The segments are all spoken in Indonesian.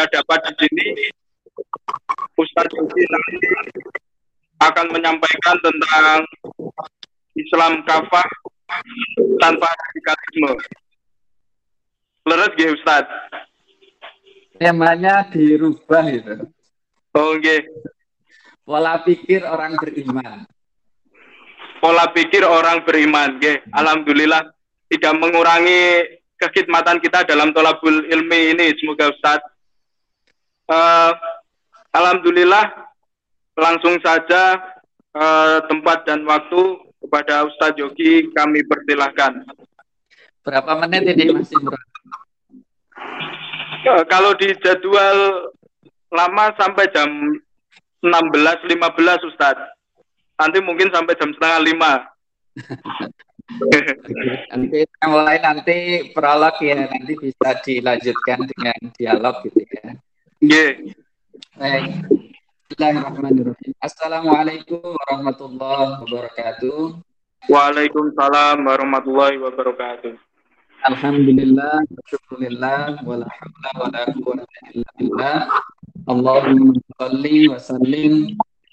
saya dapat di sini Ustadz Yogi nanti akan menyampaikan tentang Islam kafah tanpa radikalisme. Leres gak Ustaz? Temanya dirubah itu. Oh, okay. Pola pikir orang beriman. Pola pikir orang beriman, okay. Alhamdulillah tidak mengurangi kekhidmatan kita dalam tolabul ilmi ini. Semoga Ustaz. Uh, Alhamdulillah langsung saja uh, tempat dan waktu kepada Ustadz Yogi kami persilahkan. Berapa menit ini Mas Imran? Uh, kalau di jadwal lama sampai jam 16.15 Ustadz. Nanti mungkin sampai jam setengah lima. nanti kita mulai nanti prolog ya nanti bisa dilanjutkan dengan dialog gitu ya. Iya. Baik. Bismillahirrahmanirrahim. Assalamualaikum warahmatullahi wabarakatuh. Waalaikumsalam warahmatullahi wabarakatuh. Alhamdulillah, syukurillah, wala hawla wala quwwata illa billah. Allahumma salli wa sallim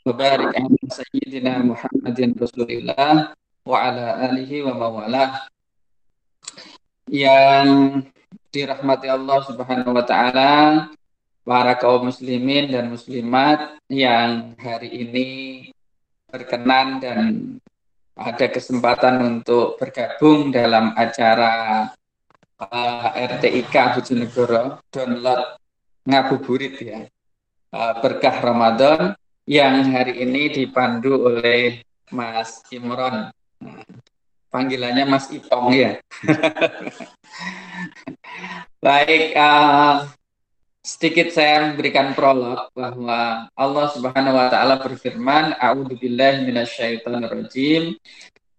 wa barik ala sayyidina Muhammadin Rasulillah wa ala alihi wa mawalah. Yang dirahmati Allah Subhanahu wa taala, para kaum muslimin dan muslimat yang hari ini berkenan dan ada kesempatan untuk bergabung dalam acara uh, RTIK Bojonegoro download ngabuburit ya uh, berkah Ramadan yang hari ini dipandu oleh Mas Imron. panggilannya Mas Ipong ya. Baik, uh, sedikit saya memberikan prolog bahwa Allah Subhanahu wa taala berfirman, "A'udzubillahi minasyaitonirrajim.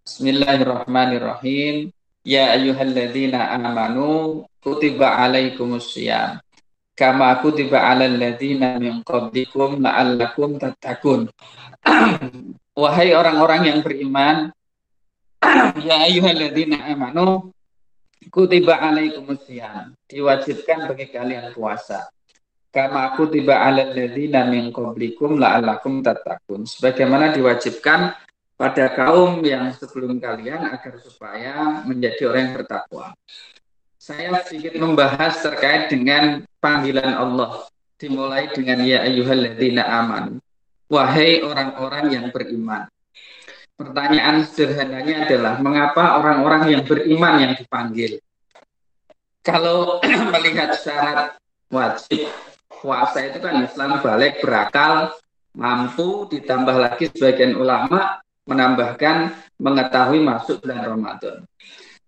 Bismillahirrahmanirrahim. Ya ayyuhalladzina amanu kutiba alaikumusiyam kama kutiba alal ladzina min qablikum la'allakum tattaqun. Wahai orang-orang yang beriman, ya ayyuhalladzina amanu kutiba alaikumusiyam. Diwajibkan bagi kalian puasa. Kama kutiba alal ladzina min qablikum la'allakum tattaqun. Sebagaimana diwajibkan pada kaum yang sebelum kalian agar supaya menjadi orang yang bertakwa saya sedikit membahas terkait dengan panggilan Allah. Dimulai dengan ya ayyuhalladzina aman. Wahai orang-orang yang beriman. Pertanyaan sederhananya adalah mengapa orang-orang yang beriman yang dipanggil? Kalau melihat syarat wajib puasa itu kan Islam balik berakal, mampu, ditambah lagi sebagian ulama menambahkan mengetahui masuk bulan Ramadan.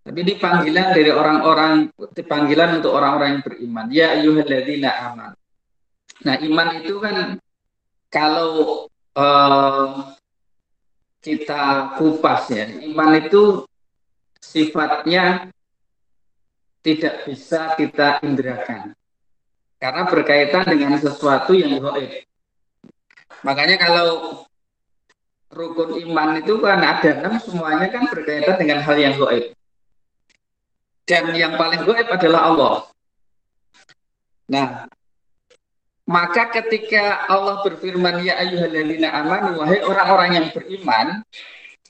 Tapi ini panggilan dari orang-orang, panggilan untuk orang-orang yang beriman. Ya ayyuhalladzina aman. Nah iman itu kan kalau uh, kita kupas ya, iman itu sifatnya tidak bisa kita inderakan. Karena berkaitan dengan sesuatu yang goib. Makanya kalau rukun iman itu kan ada enam semuanya kan berkaitan dengan hal yang goib dan yang paling goib adalah Allah. Nah, maka ketika Allah berfirman ya ayyuhalladzina amanu wahai orang-orang yang beriman,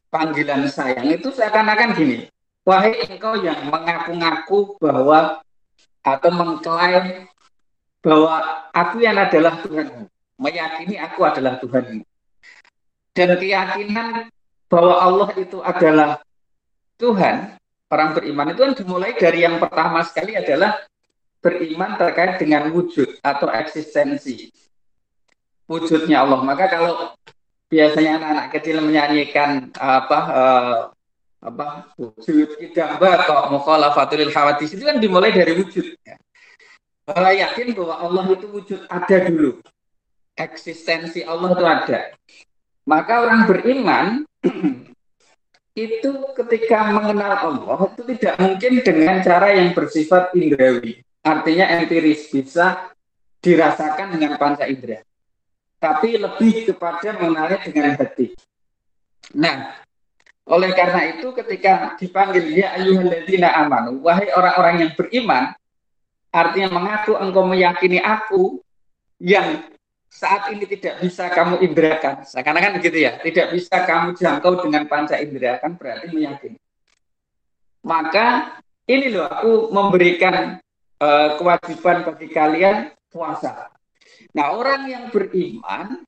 panggilan sayang itu seakan-akan gini. Wahai engkau yang mengaku-ngaku bahwa atau mengklaim bahwa aku yang adalah Tuhan, meyakini aku adalah Tuhan. Dan keyakinan bahwa Allah itu adalah Tuhan orang beriman itu kan dimulai dari yang pertama sekali adalah beriman terkait dengan wujud atau eksistensi wujudnya Allah. Maka kalau biasanya anak-anak kecil menyanyikan apa uh, apa wujud idamba atau mukhalafatul hawadis itu kan dimulai dari wujud. Ya. Kalau yakin bahwa Allah itu wujud ada dulu. Eksistensi Allah itu ada. Maka orang beriman itu ketika mengenal Allah itu tidak mungkin dengan cara yang bersifat indrawi. Artinya empiris bisa dirasakan dengan panca indera. Tapi lebih kepada mengenalnya dengan hati. Nah, oleh karena itu ketika dipanggil ya ayyuhalladzina amanu, wahai orang-orang yang beriman, artinya mengaku engkau meyakini aku yang saat ini tidak bisa kamu indrakan. Seakan-akan begitu ya, tidak bisa kamu jangkau dengan panca indera kan berarti meyakini. Maka ini loh aku memberikan uh, kewajiban bagi kalian puasa. Nah orang yang beriman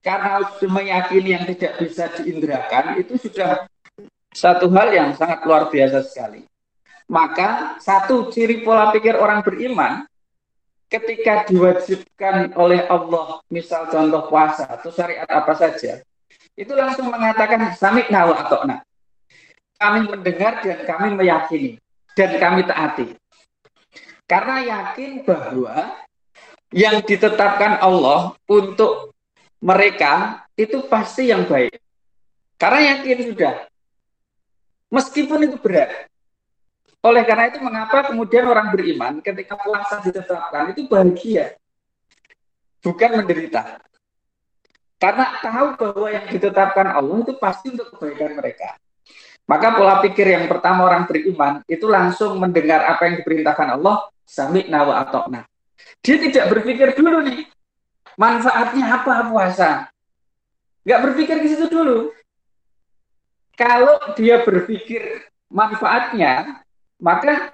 karena meyakini yang tidak bisa diindrakan itu sudah satu hal yang sangat luar biasa sekali. Maka satu ciri pola pikir orang beriman ketika diwajibkan oleh Allah, misal contoh puasa atau syariat apa saja, itu langsung mengatakan samik nawa atau nak. Kami mendengar dan kami meyakini dan kami taati. Karena yakin bahwa yang ditetapkan Allah untuk mereka itu pasti yang baik. Karena yakin sudah. Meskipun itu berat. Oleh karena itu mengapa kemudian orang beriman ketika puasa ditetapkan itu bahagia. Bukan menderita. Karena tahu bahwa yang ditetapkan Allah itu pasti untuk kebaikan mereka. Maka pola pikir yang pertama orang beriman itu langsung mendengar apa yang diperintahkan Allah, sami nawa atokna. Dia tidak berpikir dulu nih, manfaatnya apa puasa. Nggak berpikir ke situ dulu. Kalau dia berpikir manfaatnya, maka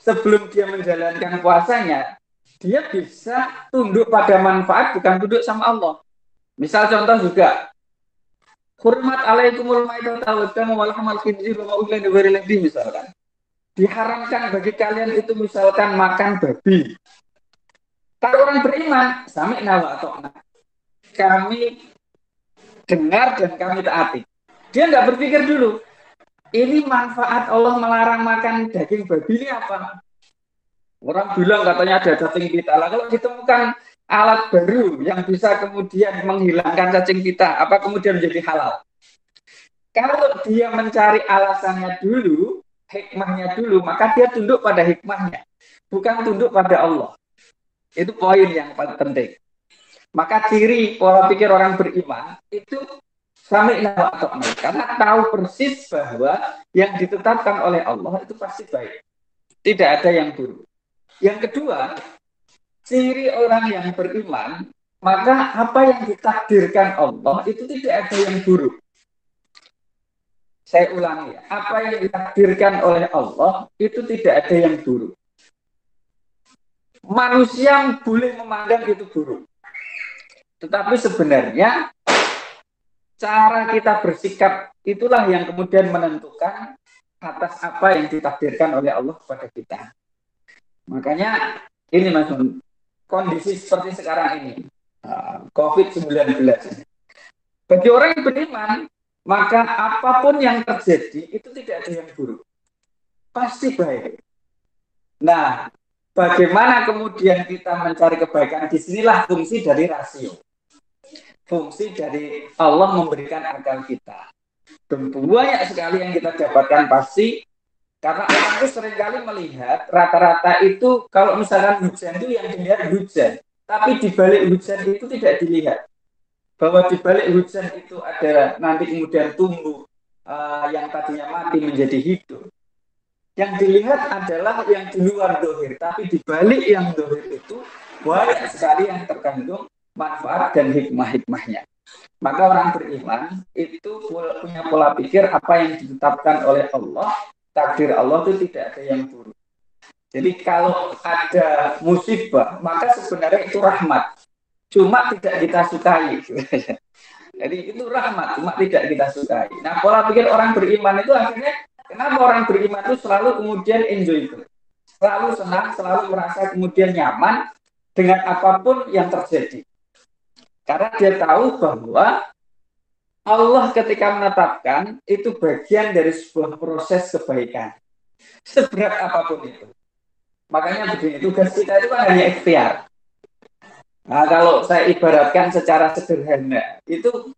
sebelum dia menjalankan puasanya, dia bisa tunduk pada manfaat bukan tunduk sama Allah. Misal contoh juga, Hurmat alaikumul maidata kamu wal hamal khinzir wa ulan lebih misalkan. Diharamkan bagi kalian itu misalkan makan babi. Kalau orang beriman, sami nawa atau kami dengar dan kami taati. Dia nggak berpikir dulu, ini manfaat Allah melarang makan daging babi ini apa? Orang bilang katanya ada cacing pita. Lah kalau ditemukan alat baru yang bisa kemudian menghilangkan cacing pita, apa kemudian menjadi halal? Kalau dia mencari alasannya dulu, hikmahnya dulu, maka dia tunduk pada hikmahnya, bukan tunduk pada Allah. Itu poin yang paling penting. Maka ciri pola pikir orang beriman itu sampai atau karena tahu persis bahwa yang ditetapkan oleh Allah itu pasti baik. Tidak ada yang buruk. Yang kedua, ciri orang yang beriman, maka apa yang ditakdirkan Allah itu tidak ada yang buruk. Saya ulangi ya, apa yang ditakdirkan oleh Allah itu tidak ada yang buruk. Manusia boleh memandang itu buruk. Tetapi sebenarnya cara kita bersikap itulah yang kemudian menentukan atas apa yang ditakdirkan oleh Allah kepada kita. Makanya ini Mas kondisi seperti sekarang ini, uh, COVID-19. Bagi orang yang beriman, maka apa pun yang terjadi itu tidak ada yang buruk. Pasti baik. Nah, bagaimana kemudian kita mencari kebaikan? Di sinilah fungsi dari rasio fungsi dari Allah memberikan akal kita. Dan banyak sekali yang kita dapatkan pasti karena orang itu sering kali melihat rata-rata itu kalau misalkan hujan itu yang dilihat hujan, tapi di balik hujan itu tidak dilihat bahwa di balik hujan itu ada nanti kemudian tumbuh uh, yang tadinya mati menjadi hidup. Yang dilihat adalah yang di luar dohir, tapi di balik yang dohir itu banyak sekali yang terkandung manfaat dan hikmah-hikmahnya. Maka orang beriman itu punya pola pikir apa yang ditetapkan oleh Allah, takdir Allah itu tidak ada yang buruk. Jadi kalau ada musibah, maka sebenarnya itu rahmat. Cuma tidak kita sukai. Jadi itu rahmat, cuma tidak kita sukai. Nah pola pikir orang beriman itu akhirnya, kenapa orang beriman itu selalu kemudian enjoy itu? Selalu senang, selalu merasa kemudian nyaman dengan apa pun yang terjadi. Karena dia tahu bahwa Allah ketika menetapkan itu bagian dari sebuah proses kebaikan. Seberat apa pun itu. Makanya begini, tugas kita itu kan hanya ikhtiar. Nah, kalau saya ibaratkan secara sederhana, itu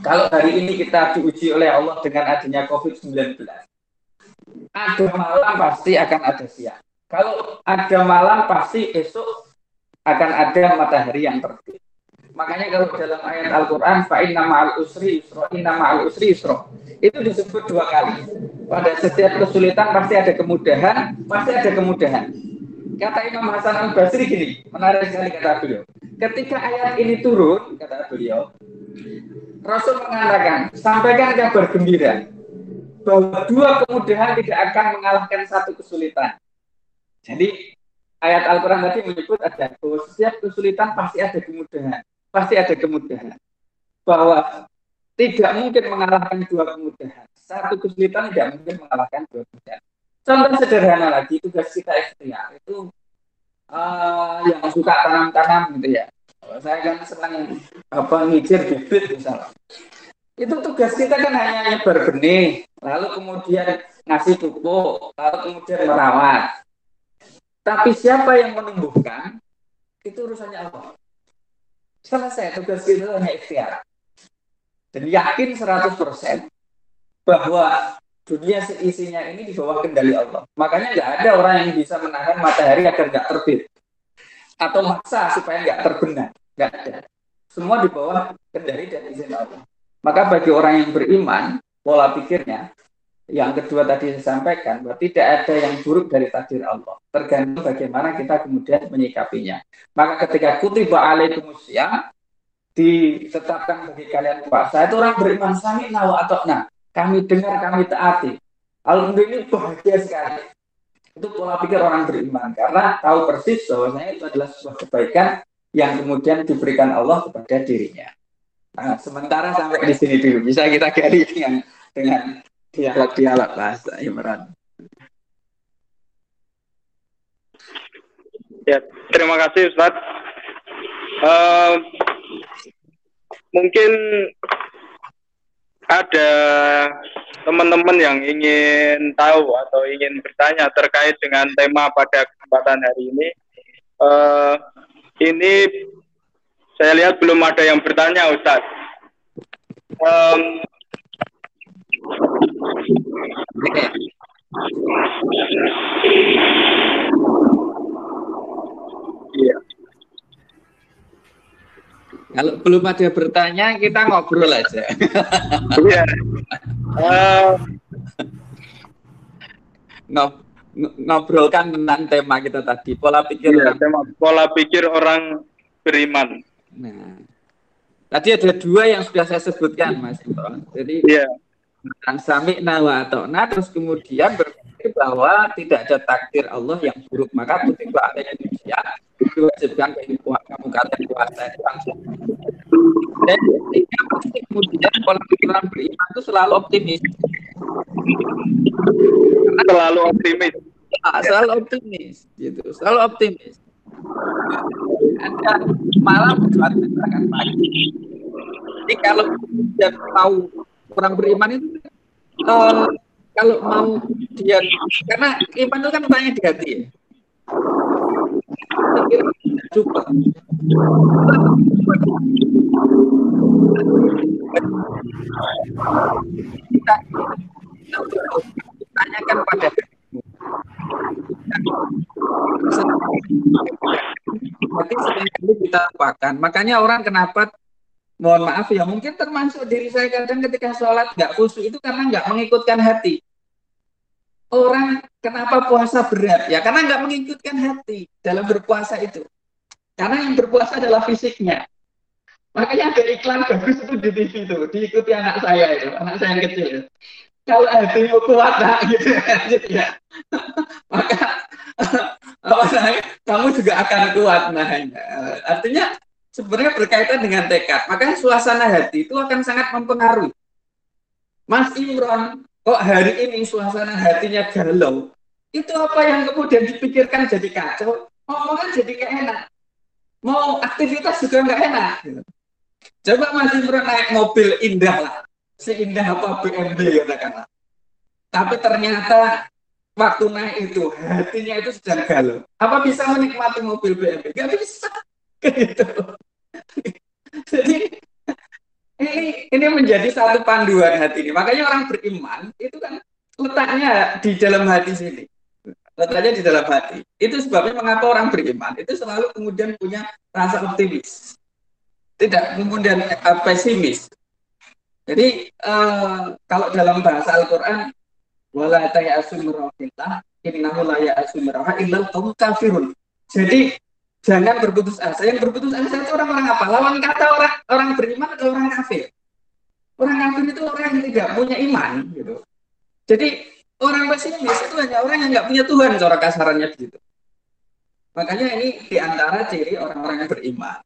kalau hari ini kita diuji oleh Allah dengan adanya COVID-19, ada malam pasti akan ada siang. Kalau ada malam pasti esok akan ada matahari yang terbit. Makanya kalau dalam ayat Al-Quran, fa'inna ma'al usri yusro, inna ma'al usri yusro. Itu disebut dua kali. Pada setiap kesulitan pasti ada kemudahan, pasti ada kemudahan. Kata Imam Hasan al Basri gini, menarik sekali kata beliau. Ketika ayat ini turun, kata beliau, Rasul mengatakan, sampaikan kabar gembira bahwa dua kemudahan tidak akan mengalahkan satu kesulitan. Jadi ayat Al-Quran tadi menyebut ada bahwa setiap kesulitan pasti ada kemudahan, pasti ada kemudahan. Bahwa tidak mungkin mengalahkan dua kemudahan. Satu kesulitan tidak mungkin mengalahkan dua kemudahan. Contoh sederhana lagi, tugas kita ikhtiar itu uh, yang suka tanam-tanam gitu ya. Saya kan senang apa ngijir bibit misalnya. Itu tugas kita kan hanya nyebar benih, lalu kemudian ngasih pupuk, lalu kemudian merawat. Tapi siapa yang menumbuhkan, itu urusannya Allah. Selesai, tugas kita hanya ikhtiar. Dan yakin 100% bahwa dunia seisinya ini di bawah kendali Allah. Makanya nggak ada orang yang bisa menahan matahari agar nggak terbit atau maksa supaya nggak terbenam. Nggak ada. Semua di bawah kendali dan izin Allah. Maka bagi orang yang beriman, pola pikirnya yang kedua tadi saya sampaikan bahwa tidak ada yang buruk dari takdir Allah tergantung bagaimana kita kemudian menyikapinya maka ketika kutiba alaikumusya ditetapkan bagi kalian puasa itu orang beriman sami nawa atau nah kami dengar, kami taati. Alhamdulillah bahagia sekali. Itu pola pikir orang beriman karena tahu persis bahwasanya itu adalah sebuah kebaikan yang kemudian diberikan Allah kepada dirinya. Nah, sementara sampai di sini dulu bisa kita gali dengan dialog-dialog bahasa Imran. Ya, terima kasih Ustaz. Uh, mungkin ada teman-teman yang ingin tahu atau ingin bertanya terkait dengan tema pada kesempatan hari ini, uh, ini saya lihat belum ada yang bertanya, Ustadz. Um, Iya. Kalau belum ada bertanya, kita ngobrol aja. Iya. uh, Ngob ngobrolkan tentang tema kita tadi, pola pikir iya, tema pola pikir orang beriman. Nah, tadi ada dua yang sudah saya sebutkan, Mas. Jadi, iya. Tentang sami nawa atau nah, terus kemudian berpikir bahwa tidak ada takdir Allah yang buruk, maka kutiba ada Indonesia diwajibkan bagi kamu kalian puasa itu langsung. Dan ketika pasti kemudian pola pikiran beriman itu selalu optimis. Selalu optimis. Ya, selalu optimis, gitu. Selalu optimis. Ada malam akan pagi. Jadi kalau dia tahu orang beriman itu uh, kalau mau dia karena iman itu kan tanya di hati ya cukup. Kita, tanyakan pada Berarti sering kali kita lupakan. Makanya orang kenapa mohon maaf ya mungkin termasuk diri saya kadang ketika sholat nggak khusyuk itu karena nggak mengikutkan hati orang kenapa puasa berat? Ya karena nggak mengikutkan hati dalam berpuasa itu. Karena yang berpuasa adalah fisiknya. Makanya ada iklan bagus itu di TV itu, diikuti anak saya itu, anak saya yang kecil. Kalau hatinya kuat nah, gitu, gitu ya. Maka apa namanya, kamu juga akan kuat nah. Artinya sebenarnya berkaitan dengan tekad. Makanya suasana hati itu akan sangat mempengaruhi. Mas Imron kok hari ini suasana hatinya galau, itu apa yang kemudian dipikirkan jadi kacau, ngomongan jadi gak enak. Mau aktivitas juga nggak enak. Coba masih pernah naik mobil indah lah, seindah apa BMW katakanlah. Tapi ternyata waktu naik itu hatinya itu sedang galau. Apa bisa menikmati mobil BMW? Gak bisa. Gitu. Jadi ini ini menjadi satu panduan hati ini. Makanya orang beriman itu kan letaknya di dalam hati sini. Letaknya di dalam hati. Itu sebabnya mengapa orang beriman itu selalu kemudian punya rasa optimis. Tidak kemudian uh, pesimis. Jadi uh, kalau dalam bahasa Al-Qur'an wala tayasul innahu la ya'sumiraha illal kafirun. Jadi jangan berputus asa. Yang berputus asa itu orang-orang apa? Lawan kata orang orang beriman atau orang kafir. Orang kafir itu orang yang tidak punya iman gitu. Jadi orang pesimis itu hanya orang yang nggak punya Tuhan cara kasarannya begitu. Makanya ini di antara ciri orang-orang yang beriman.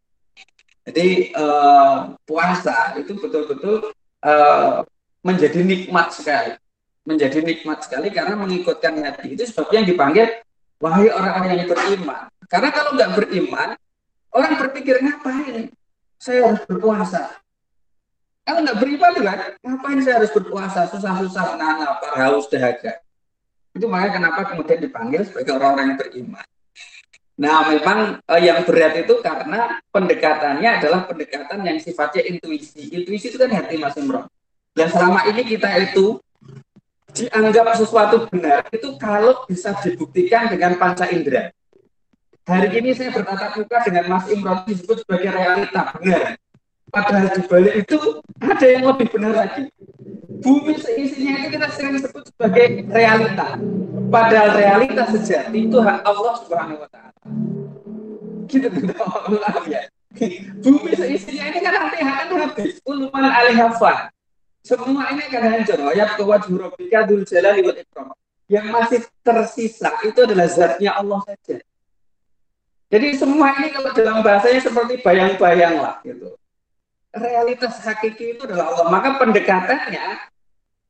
Jadi uh, puasa itu betul-betul uh, menjadi nikmat sekali, menjadi nikmat sekali karena mengikutkan hati. Itu sebabnya yang dipanggil wahai orang-orang yang beriman. Karena kalau nggak beriman, orang berpikir ngapain? Saya harus berpuasa. Kalau nggak beriman kan, ngapain saya harus berpuasa? Susah-susah menahan lapar, haus, dahaga. Itu makanya kenapa kemudian dipanggil sebagai orang-orang yang beriman. Nah, memang eh, yang berat itu karena pendekatannya adalah pendekatan yang sifatnya intuisi. Intuisi itu kan hati Mas Imron. Dan selama ini kita itu dianggap sesuatu benar itu kalau bisa dibuktikan dengan panca indera. Hari ini saya bertatap muka dengan Mas Imron disebut sebagai realita benar. Padahal di balik itu ada yang lebih benar lagi. Bumi seisinya itu kita sering sebut sebagai realita. Padahal realita sejati itu hak Allah Subhanahu wa taala. Gitu Allah ya. Bumi seisinya ini kan nanti akan habis. Uluman alihafan. Semua ini akan hancur. Ayat kawat hurufika dul jalali wal ikram. Yang masih tersisa itu adalah zatnya Allah saja. Jadi semua ini kalau dalam bahasanya seperti bayang-bayang lah gitu realitas hakiki itu adalah Allah. Maka pendekatannya,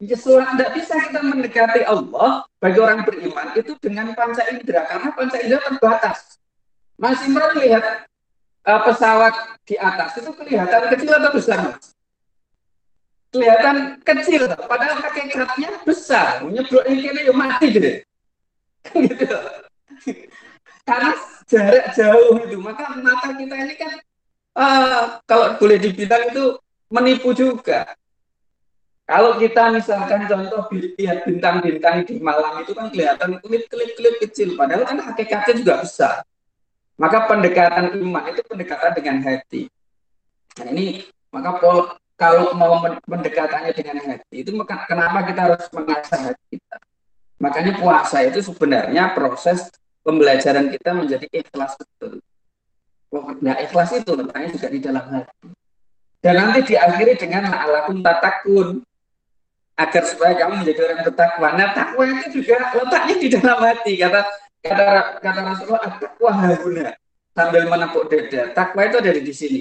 ya tidak bisa kita mendekati Allah bagi orang beriman itu dengan panca indera karena panca indera terbatas. Masih melihat uh, pesawat di atas itu kelihatan kecil atau besar? Kelihatan kecil, padahal hakikatnya besar. Nyeblok ini ya mati deh. gitu. Karena jarak jauh itu, maka mata kita ini kan uh, kalau boleh dibilang itu menipu juga. Kalau kita misalkan contoh lihat bintang-bintang di malam itu kan kelihatan klip-klip-klip kecil, padahal kan hakikatnya juga besar. Maka pendekatan iman itu pendekatan dengan hati. Nah ini maka kalau mau mendekatannya dengan hati itu kenapa kita harus mengasah hati kita? Makanya puasa itu sebenarnya proses pembelajaran kita menjadi ikhlas betul. Nah ikhlas itu letaknya juga di dalam hati. Dan nanti diakhiri dengan alakum tatakun. Agar supaya kamu menjadi orang bertakwa. Nah takwa itu juga letaknya di dalam hati. Kata kata kata Rasulullah, takwa. Sambil menepuk dada. Takwa itu ada di sini.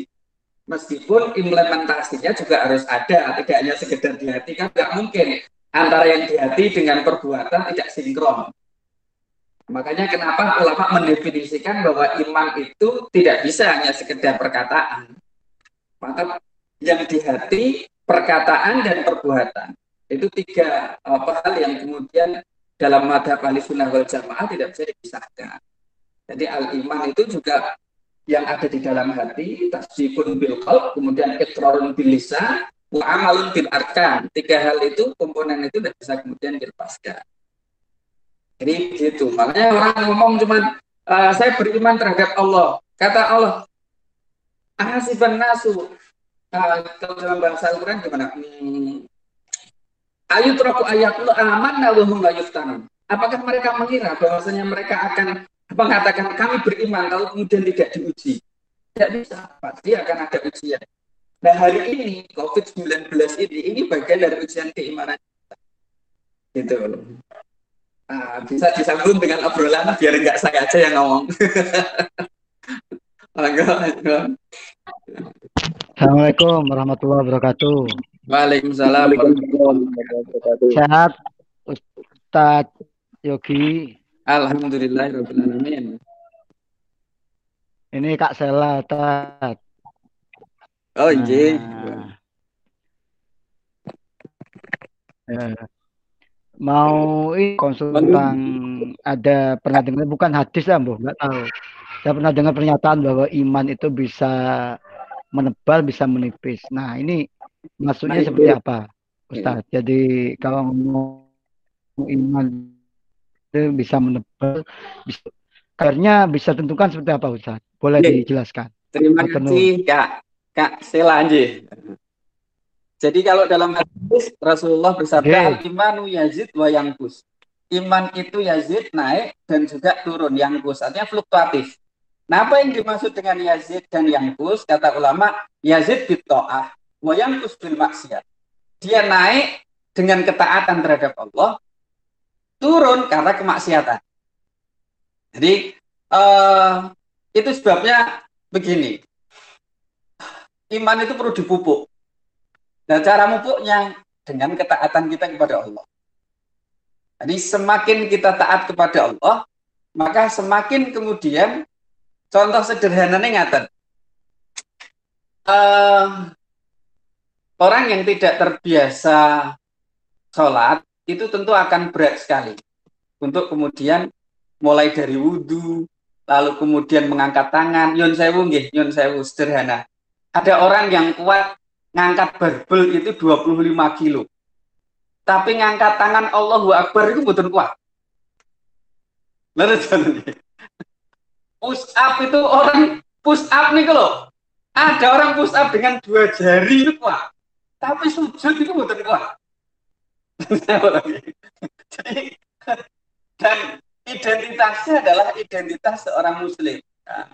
Meskipun implementasinya juga harus ada. Tidak hanya sekedar di hati. Kan nggak mungkin. Antara yang di hati dengan perbuatan tidak sinkron. Makanya kenapa ulama mendefinisikan bahwa iman itu tidak bisa hanya sekedar perkataan. Maka yang di hati, perkataan dan perbuatan. Itu tiga apa hal yang kemudian dalam madhab ahli sunnah wal jamaah tidak bisa dipisahkan. Jadi al iman itu juga yang ada di dalam hati, tasdikun bil qalb, kemudian ikrarun bil lisan, wa amalun bil arkan. Tiga hal itu komponen itu tidak bisa kemudian dilepaskan. Jadi gitu. Makanya orang ngomong cuma uh, saya beriman terhadap Allah. Kata Allah, ahasiban nasu. Uh, kalau dalam bahasa Al-Quran gimana? Hmm, Ayat ayatullah aman layuftanun. Apakah mereka mengira bahwasanya mereka akan mengatakan kami beriman kalau kemudian tidak diuji? Tidak bisa, pasti akan ada ujian. Nah hari ini COVID-19 ini ini bagian dari ujian keimanan kita. Gitu. Nah, bisa disambung dengan obrolan biar enggak saya aja yang ngomong. Assalamualaikum warahmatullahi wabarakatuh. Waalaikumsalam warahmatullahi wabarakatuh. Sehat Ustaz Yogi. Alhamdulillahirobbilalamin. Ini Kak Sela. Oh, iya. Nah. Ya mau ini konsultan ada pernah dengar bukan hadis lah bu nggak tahu saya pernah dengar pernyataan bahwa iman itu bisa menebal bisa menipis nah ini maksudnya nah, seperti apa Ustaz ya. jadi kalau mau iman bisa menebal bisa akhirnya bisa tentukan seperti apa Ustaz? Boleh ya. dijelaskan? Terima kasih Kak. Kak Sela jadi kalau dalam hadis Rasulullah bersabda okay. imanu yazid wa yangkus. iman itu yazid naik dan juga turun. Yang kus artinya fluktuatif. Nah apa yang dimaksud dengan yazid dan yang kus kata ulama yazid bito'ah wa yang kus bil maksiat. Dia naik dengan ketaatan terhadap Allah turun karena kemaksiatan. Jadi uh, itu sebabnya begini. Iman itu perlu dipupuk. Nah cara mupuknya dengan ketaatan kita kepada Allah. Jadi semakin kita taat kepada Allah, maka semakin kemudian contoh sederhananya ngaten. Uh, orang yang tidak terbiasa sholat itu tentu akan berat sekali untuk kemudian mulai dari wudhu, lalu kemudian mengangkat tangan, yon sewu nggih, sewu sederhana. Ada orang yang kuat ngangkat barbel itu 25 kilo tapi ngangkat tangan Allahu Akbar itu betul kuat. Push up itu orang push up nih kalau ada orang push up dengan dua jari itu kuat, tapi sujud itu betul kuat. Jadi dan identitasnya adalah identitas seorang muslim. Nah,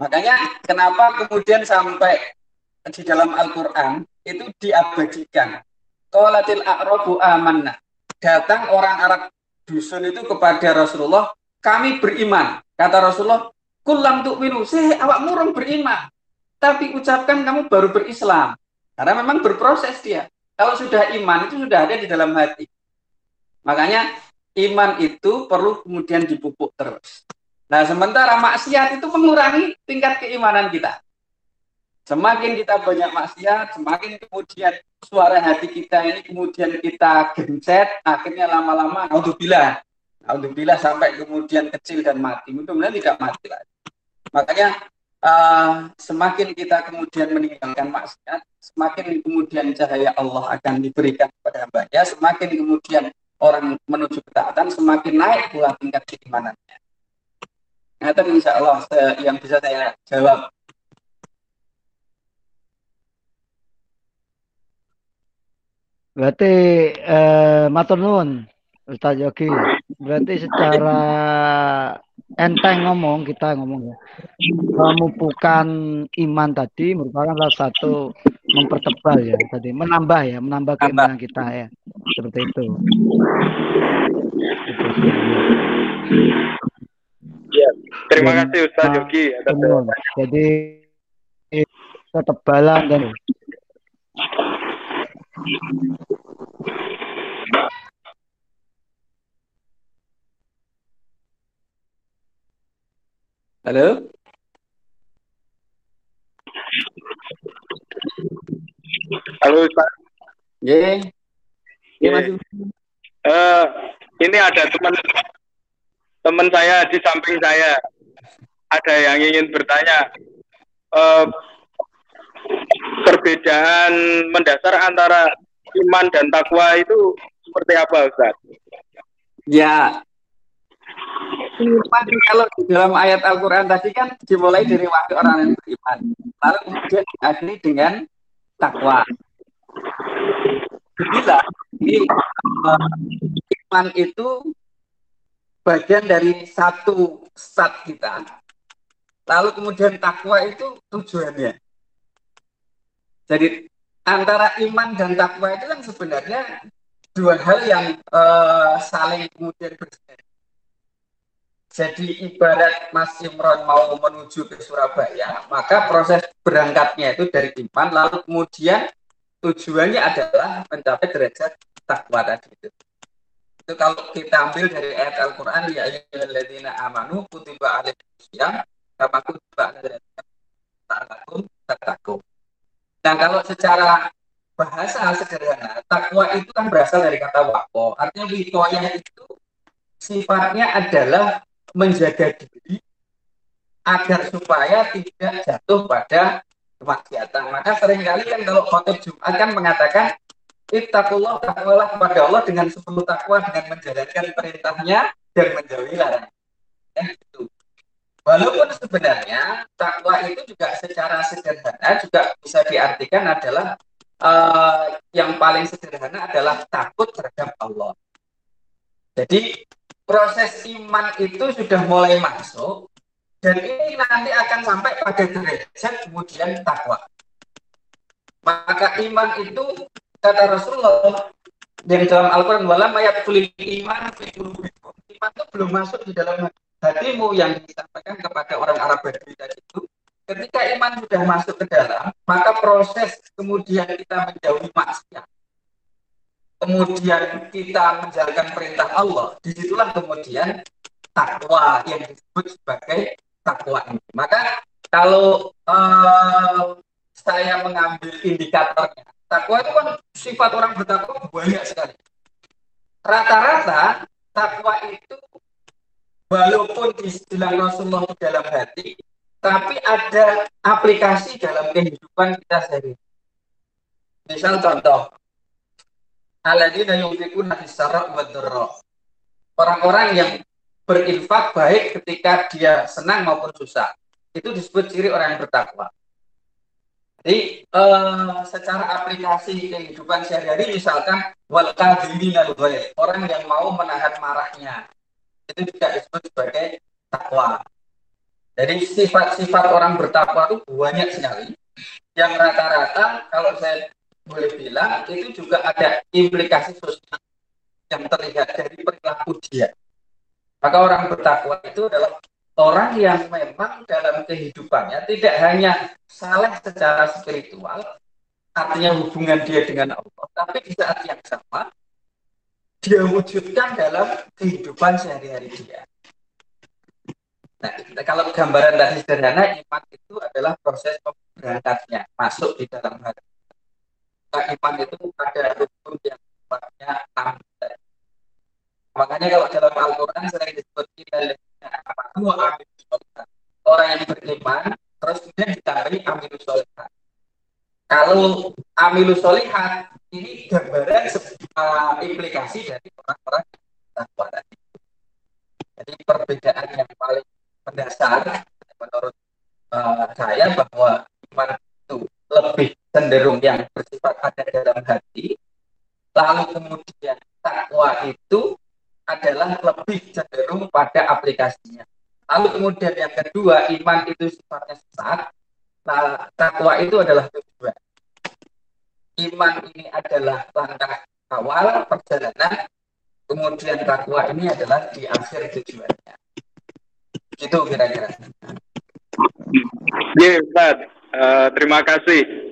makanya kenapa kemudian sampai di dalam Al-Quran itu diabadikan Qalatil a'rabu amanna. Datang orang Arab dusun itu kepada Rasulullah, kami beriman. Kata Rasulullah, kulam minu, sih awak murung beriman. Tapi ucapkan kamu baru berislam. Karena memang berproses dia. Kalau sudah iman itu sudah ada di dalam hati. Makanya iman itu perlu kemudian dipupuk terus. Nah, sementara maksiat itu mengurangi tingkat keimanan kita. Semakin kita banyak maksiat, semakin kemudian suara hati kita ini kemudian kita gencet, akhirnya lama-lama naudzubillah. Naudzubillah sampai kemudian kecil dan mati. Mudah-mudahan tidak mati lagi. Makanya uh, semakin kita kemudian meninggalkan maksiat, semakin kemudian cahaya Allah akan diberikan kepada hambanya, semakin kemudian orang menuju ketaatan, semakin naik pula tingkat keimanannya. Itu insya Allah yang bisa saya jawab Berarti eh, nuwun Ustaz Yogi. Berarti secara enteng ngomong kita ngomong ya. Memupukkan iman tadi merupakan salah satu mempertebal ya. Tadi menambah ya menambah keimanan kita ya. Seperti itu. Ya, terima kasih Ustaz nah, Yogi Jadi ketebalan dan Halo? Halo, Pak. Yeah. Yeah. Uh, ini ada teman teman saya di samping saya. Ada yang ingin bertanya. Uh, perbedaan mendasar antara iman dan takwa itu seperti apa Ustaz? Ya, kalau dalam ayat Al-Quran tadi kan dimulai dari waktu orang yang beriman. Lalu kemudian diakhiri dengan takwa. Bila ini uh, iman itu bagian dari satu stat kita. Lalu kemudian takwa itu tujuannya. Jadi antara iman dan takwa itu kan sebenarnya dua hal yang uh, saling kemudian berbeda. Jadi ibarat Mas Imron mau menuju ke Surabaya, maka proses berangkatnya itu dari iman, lalu kemudian tujuannya adalah mencapai derajat takwa tadi itu. Itu kalau kita ambil dari ayat Al-Quran, ya ayyuhalladzina amanu kutiba alaikum kama kutiba alaikum Nah, kalau secara bahasa sederhana, takwa itu kan berasal dari kata wako. Artinya wikoyah itu sifatnya adalah menjaga diri agar supaya tidak jatuh pada kemaksiatan. Maka sering kali kan kalau khotib Jumat kan mengatakan Ittaqullah takwalah kepada Allah dengan sepuluh takwa dengan menjalankan perintahnya dan menjauhi larangan. Eh, itu. Walaupun sebenarnya takwa itu juga secara sederhana juga bisa diartikan adalah uh, yang paling sederhana adalah takut terhadap Allah. Jadi proses iman itu sudah mulai masuk dan ini nanti akan sampai pada derajat kemudian takwa. Maka iman itu kata Rasulullah yang dalam Al-Quran wala mayat kulit iman iman itu belum masuk di dalam hatimu yang disampaikan kepada orang Arab Badui tadi itu. Ketika iman sudah masuk ke dalam maka proses kemudian kita menjauhi maksiat kemudian kita menjalankan perintah Allah, di situlah kemudian takwa yang disebut sebagai takwa ini. Maka kalau uh, saya mengambil indikatornya, takwa itu kan sifat orang bertakwa banyak sekali. Rata-rata takwa itu walaupun dibilang Rasulullah dalam hati, tapi ada aplikasi dalam kehidupan kita sendiri. Misal contoh, alladzina yunfikuna fis-sarra Orang-orang yang berinfak baik ketika dia senang maupun susah. Itu disebut ciri orang yang bertakwa. Jadi uh, secara aplikasi kehidupan sehari-hari misalkan wal orang yang mau menahan marahnya. Itu juga disebut sebagai takwa. Jadi sifat-sifat orang bertakwa itu banyak sekali. Yang rata-rata kalau saya boleh bilang itu juga ada implikasi sosial yang terlihat dari perilaku dia. Maka orang bertakwa itu adalah orang yang memang dalam kehidupannya tidak hanya salah secara spiritual, artinya hubungan dia dengan Allah, tapi di saat yang sama dia wujudkan dalam kehidupan sehari-hari dia. Nah, kalau gambaran tadi sederhana, iman itu adalah proses berangkatnya masuk di dalam hati iman itu ada rukun yang sifatnya enam. Makanya kalau dalam Al-Quran sering disebut orang yang beriman terus kemudian ditambahi amilus solihat. Kalau amilus solihat ini gambaran uh, implikasi dari orang-orang takwa tadi. Jadi perbedaan yang paling mendasar menurut uh, saya bahwa iman itu lebih cenderung yang bersifat ada dalam hati, lalu kemudian takwa itu adalah lebih cenderung pada aplikasinya. Lalu kemudian yang kedua, iman itu sifatnya sesat, nah, takwa itu adalah tujuan. Iman ini adalah langkah awal perjalanan, kemudian takwa ini adalah di akhir tujuannya. Itu kira-kira. Ya, Ustaz. Uh, terima kasih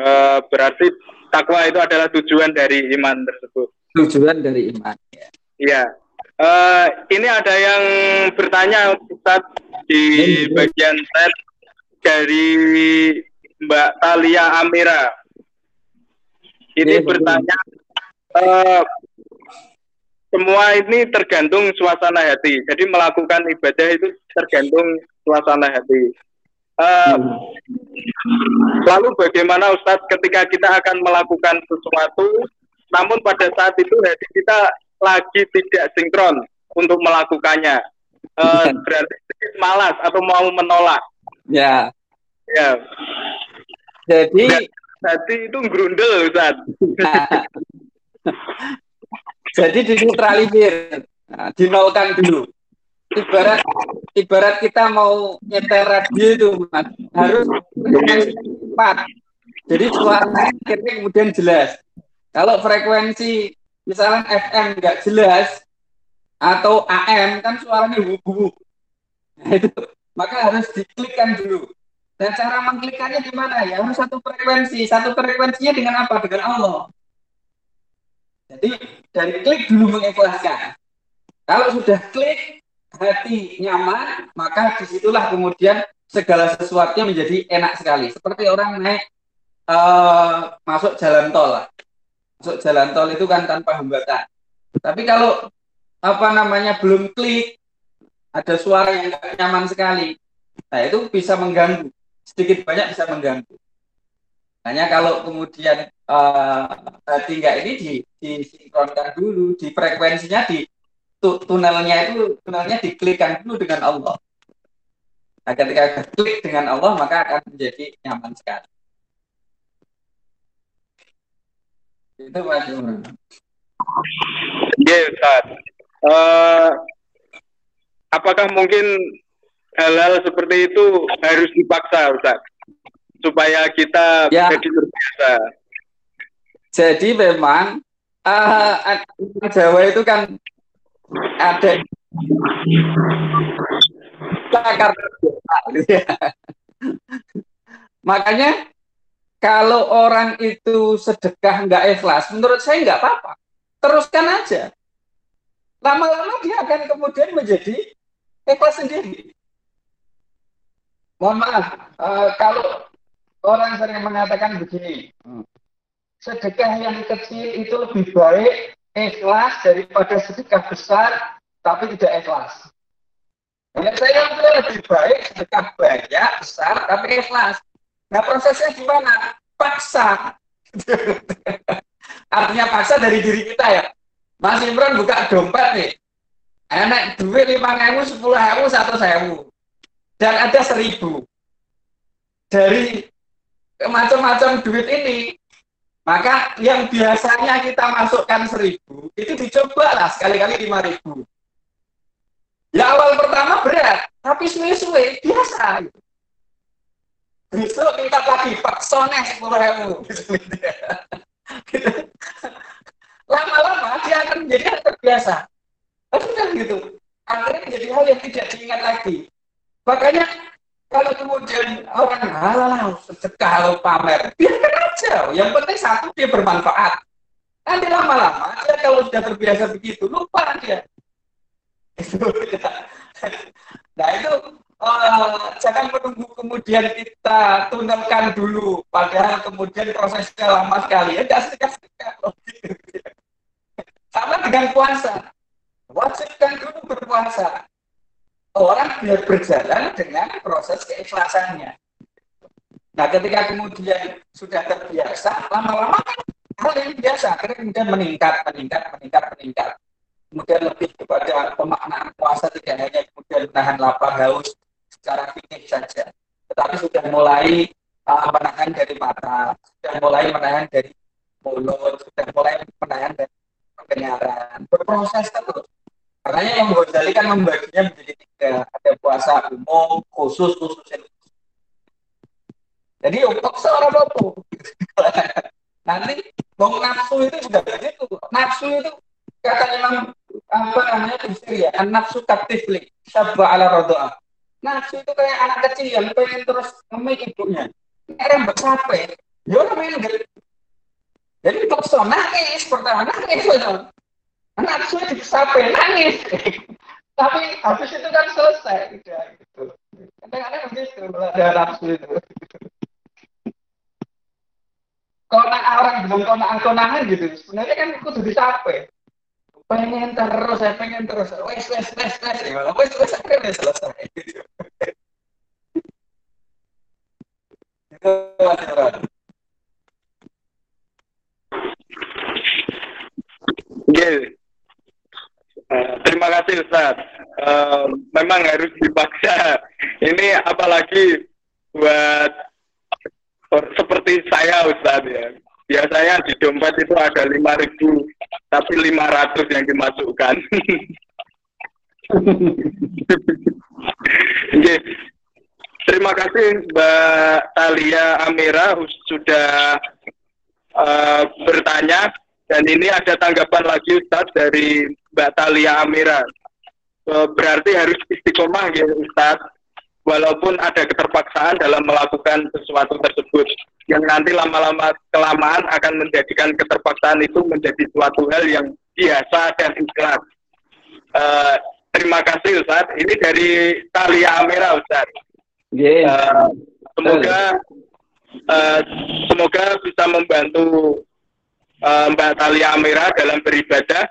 uh, berarti takwa itu adalah tujuan dari iman tersebut. Tujuan dari iman. Iya. Uh, ini ada yang bertanya Ustaz di bagian chat dari Mbak Talia Amira. Ini ya, bertanya uh, semua ini tergantung suasana hati. Jadi melakukan ibadah itu tergantung suasana hati. Uh, lalu bagaimana Ustadz ketika kita akan melakukan sesuatu, namun pada saat itu hati kita lagi tidak sinkron untuk melakukannya, uh, berarti malas atau mau menolak. Ya. Ya. Jadi hati itu grundel Ustadz. Jadi dinetralisir, nah, dinolkan dulu ibarat ibarat kita mau nyetel radio itu mas, harus cepat. Jadi suaranya akhirnya kemudian jelas. Kalau frekuensi misalnya FM nggak jelas atau AM kan suaranya bubu nah, itu. Maka harus diklikkan dulu. Dan cara mengklikkannya gimana? Ya harus satu frekuensi. Satu frekuensinya dengan apa? Dengan Allah. Jadi dari klik dulu mengikhlaskan kalau sudah klik hati nyaman, maka di situlah kemudian segala sesuatunya menjadi enak sekali. Seperti orang naik uh, masuk jalan tol lah. Masuk jalan tol itu kan tanpa hambatan. Tapi kalau apa namanya belum klik, ada suara yang nyaman sekali. Nah itu bisa mengganggu. Sedikit banyak bisa mengganggu. Hanya kalau kemudian uh, hati nggak ini di, disinkronkan dulu, di frekuensinya di tunelnya itu tunelnya diklikkan dulu dengan Allah. Nah, ketika klik dengan Allah maka akan menjadi nyaman sekali. Itu Mas Iya, Ustaz. Uh, apakah mungkin hal-hal seperti itu harus dipaksa, Ustaz? Supaya kita ya. jadi terbiasa. Jadi memang uh, Jawa itu kan ada Makanya kalau orang itu sedekah nggak ikhlas, menurut saya nggak apa-apa. Teruskan aja. Lama-lama dia akan kemudian menjadi ikhlas sendiri. Mohon maaf, uh, kalau orang sering mengatakan begini, sedekah yang kecil itu lebih baik ikhlas daripada sedekah besar tapi tidak ikhlas. Ya, saya itu lebih baik sedekah banyak, besar, tapi ikhlas. Nah prosesnya gimana? Paksa. Artinya paksa dari diri kita ya. Mas Imran buka dompet nih. Enak duit lima ribu, sepuluh ribu, satu ribu. Dan ada seribu. Dari macam-macam duit ini, maka yang biasanya kita masukkan seribu, itu dicoba lah sekali-kali lima ribu. Ya awal pertama berat, tapi suwe-suwe biasa. Besok kita lagi paksa nih sepuluh. Lama-lama dia akan menjadi terbiasa. Sudah gitu. Akhirnya menjadi hal yang tidak diingat lagi. Makanya kalau kemudian orang halal sedekah pamer, biarkan aja. Yang penting satu dia bermanfaat. Nanti lama-lama dia kalau sudah terbiasa begitu, lupa dia. nah itu uh, jangan menunggu kemudian kita tunelkan dulu padahal kemudian prosesnya lama sekali ya gas gas sama dengan puasa wajibkan dulu berpuasa orang biar berjalan dengan proses keikhlasannya nah ketika kemudian sudah terbiasa lama-lama kan hal yang biasa akhirnya kemudian meningkat meningkat meningkat meningkat kemudian lebih kepada pemaknaan puasa tidak hanya kemudian menahan lapar haus secara fikih saja, tetapi sudah mulai uh, menahan dari mata, sudah mulai menahan dari mulut, sudah mulai menahan dari pendengaran, berproses terus. Makanya yang Ghazali kan membaginya menjadi tiga, ada puasa umum, khusus, khusus Jadi untuk seorang apa? Nanti bong nafsu itu juga begitu. Nafsu itu kata Imam apa namanya tafsir ya nafsu taktifli sabba ala rodoa nafsu itu kayak anak kecil yang pengen terus ngemik ibunya. Karena capek ya pengen gak jadi paksa nangis pertama nangis nafsu itu capek nangis. Tapi habis itu kan selesai udah gitu. Kadang-kadang begitu ada nafsu itu. Kalau orang belum konang-konangan gitu sebenarnya kan kudu dicapai. Pengen terus saya pengen terus. Wes wes wes wes. Wes wes akhirnya selesai. Uh, terima kasih Ustaz. Uh, memang harus dipaksa. Ini apalagi buat seperti saya Ustaz ya. Biasanya di dompet itu ada lima ribu tapi 500 yang dimasukkan. okay. Terima kasih Mbak Talia Amira sudah uh, bertanya dan ini ada tanggapan lagi Ustaz dari Mbak Talia Amira. Uh, berarti harus istiqomah ya Ustaz walaupun ada keterpaksaan dalam melakukan sesuatu tersebut yang nanti lama-lama kelamaan akan menjadikan keterpaksaan itu menjadi suatu hal yang biasa dan ikhlas. Uh, terima kasih Ustaz. Ini dari Talia Amira Ustaz. Yeah. Uh, semoga uh, semoga bisa membantu uh, Mbak Talia Amira dalam beribadah.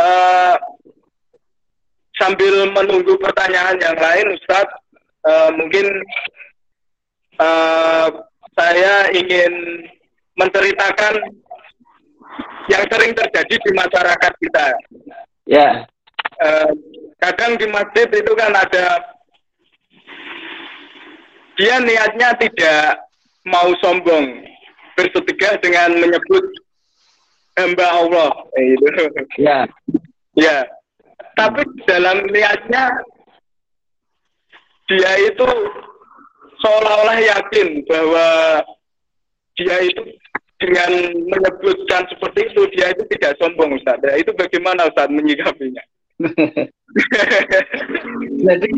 Uh, sambil menunggu pertanyaan yang lain, Ustadz, uh, mungkin uh, saya ingin menceritakan yang sering terjadi di masyarakat kita. Ya. Yeah. Uh, kadang di masjid itu kan ada dia niatnya tidak mau sombong bersedekah dengan menyebut hamba Allah itu Ya. ya tapi dalam niatnya dia itu seolah-olah yakin bahwa dia itu dengan menyebutkan seperti itu dia itu tidak sombong Ustaz. Ya, itu bagaimana Ustaz menyikapinya? Jadi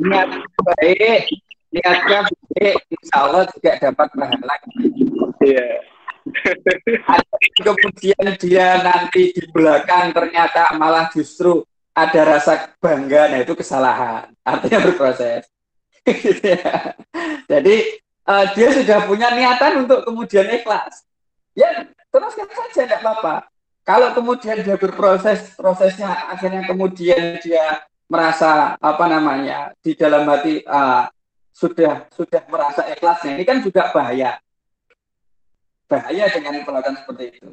niat baik, niatnya baik, insya Allah juga dapat pahala. Iya. Kemudian dia nanti di belakang ternyata malah justru ada rasa bangga, nah itu kesalahan. Artinya berproses. Jadi uh, dia sudah punya niatan untuk kemudian ikhlas. Ya teruskan saja tidak apa-apa. Kalau kemudian dia berproses, prosesnya akhirnya kemudian dia merasa apa namanya di dalam hati uh, sudah sudah merasa ikhlasnya. Ini kan juga bahaya. Bahaya dengan melakukan seperti itu.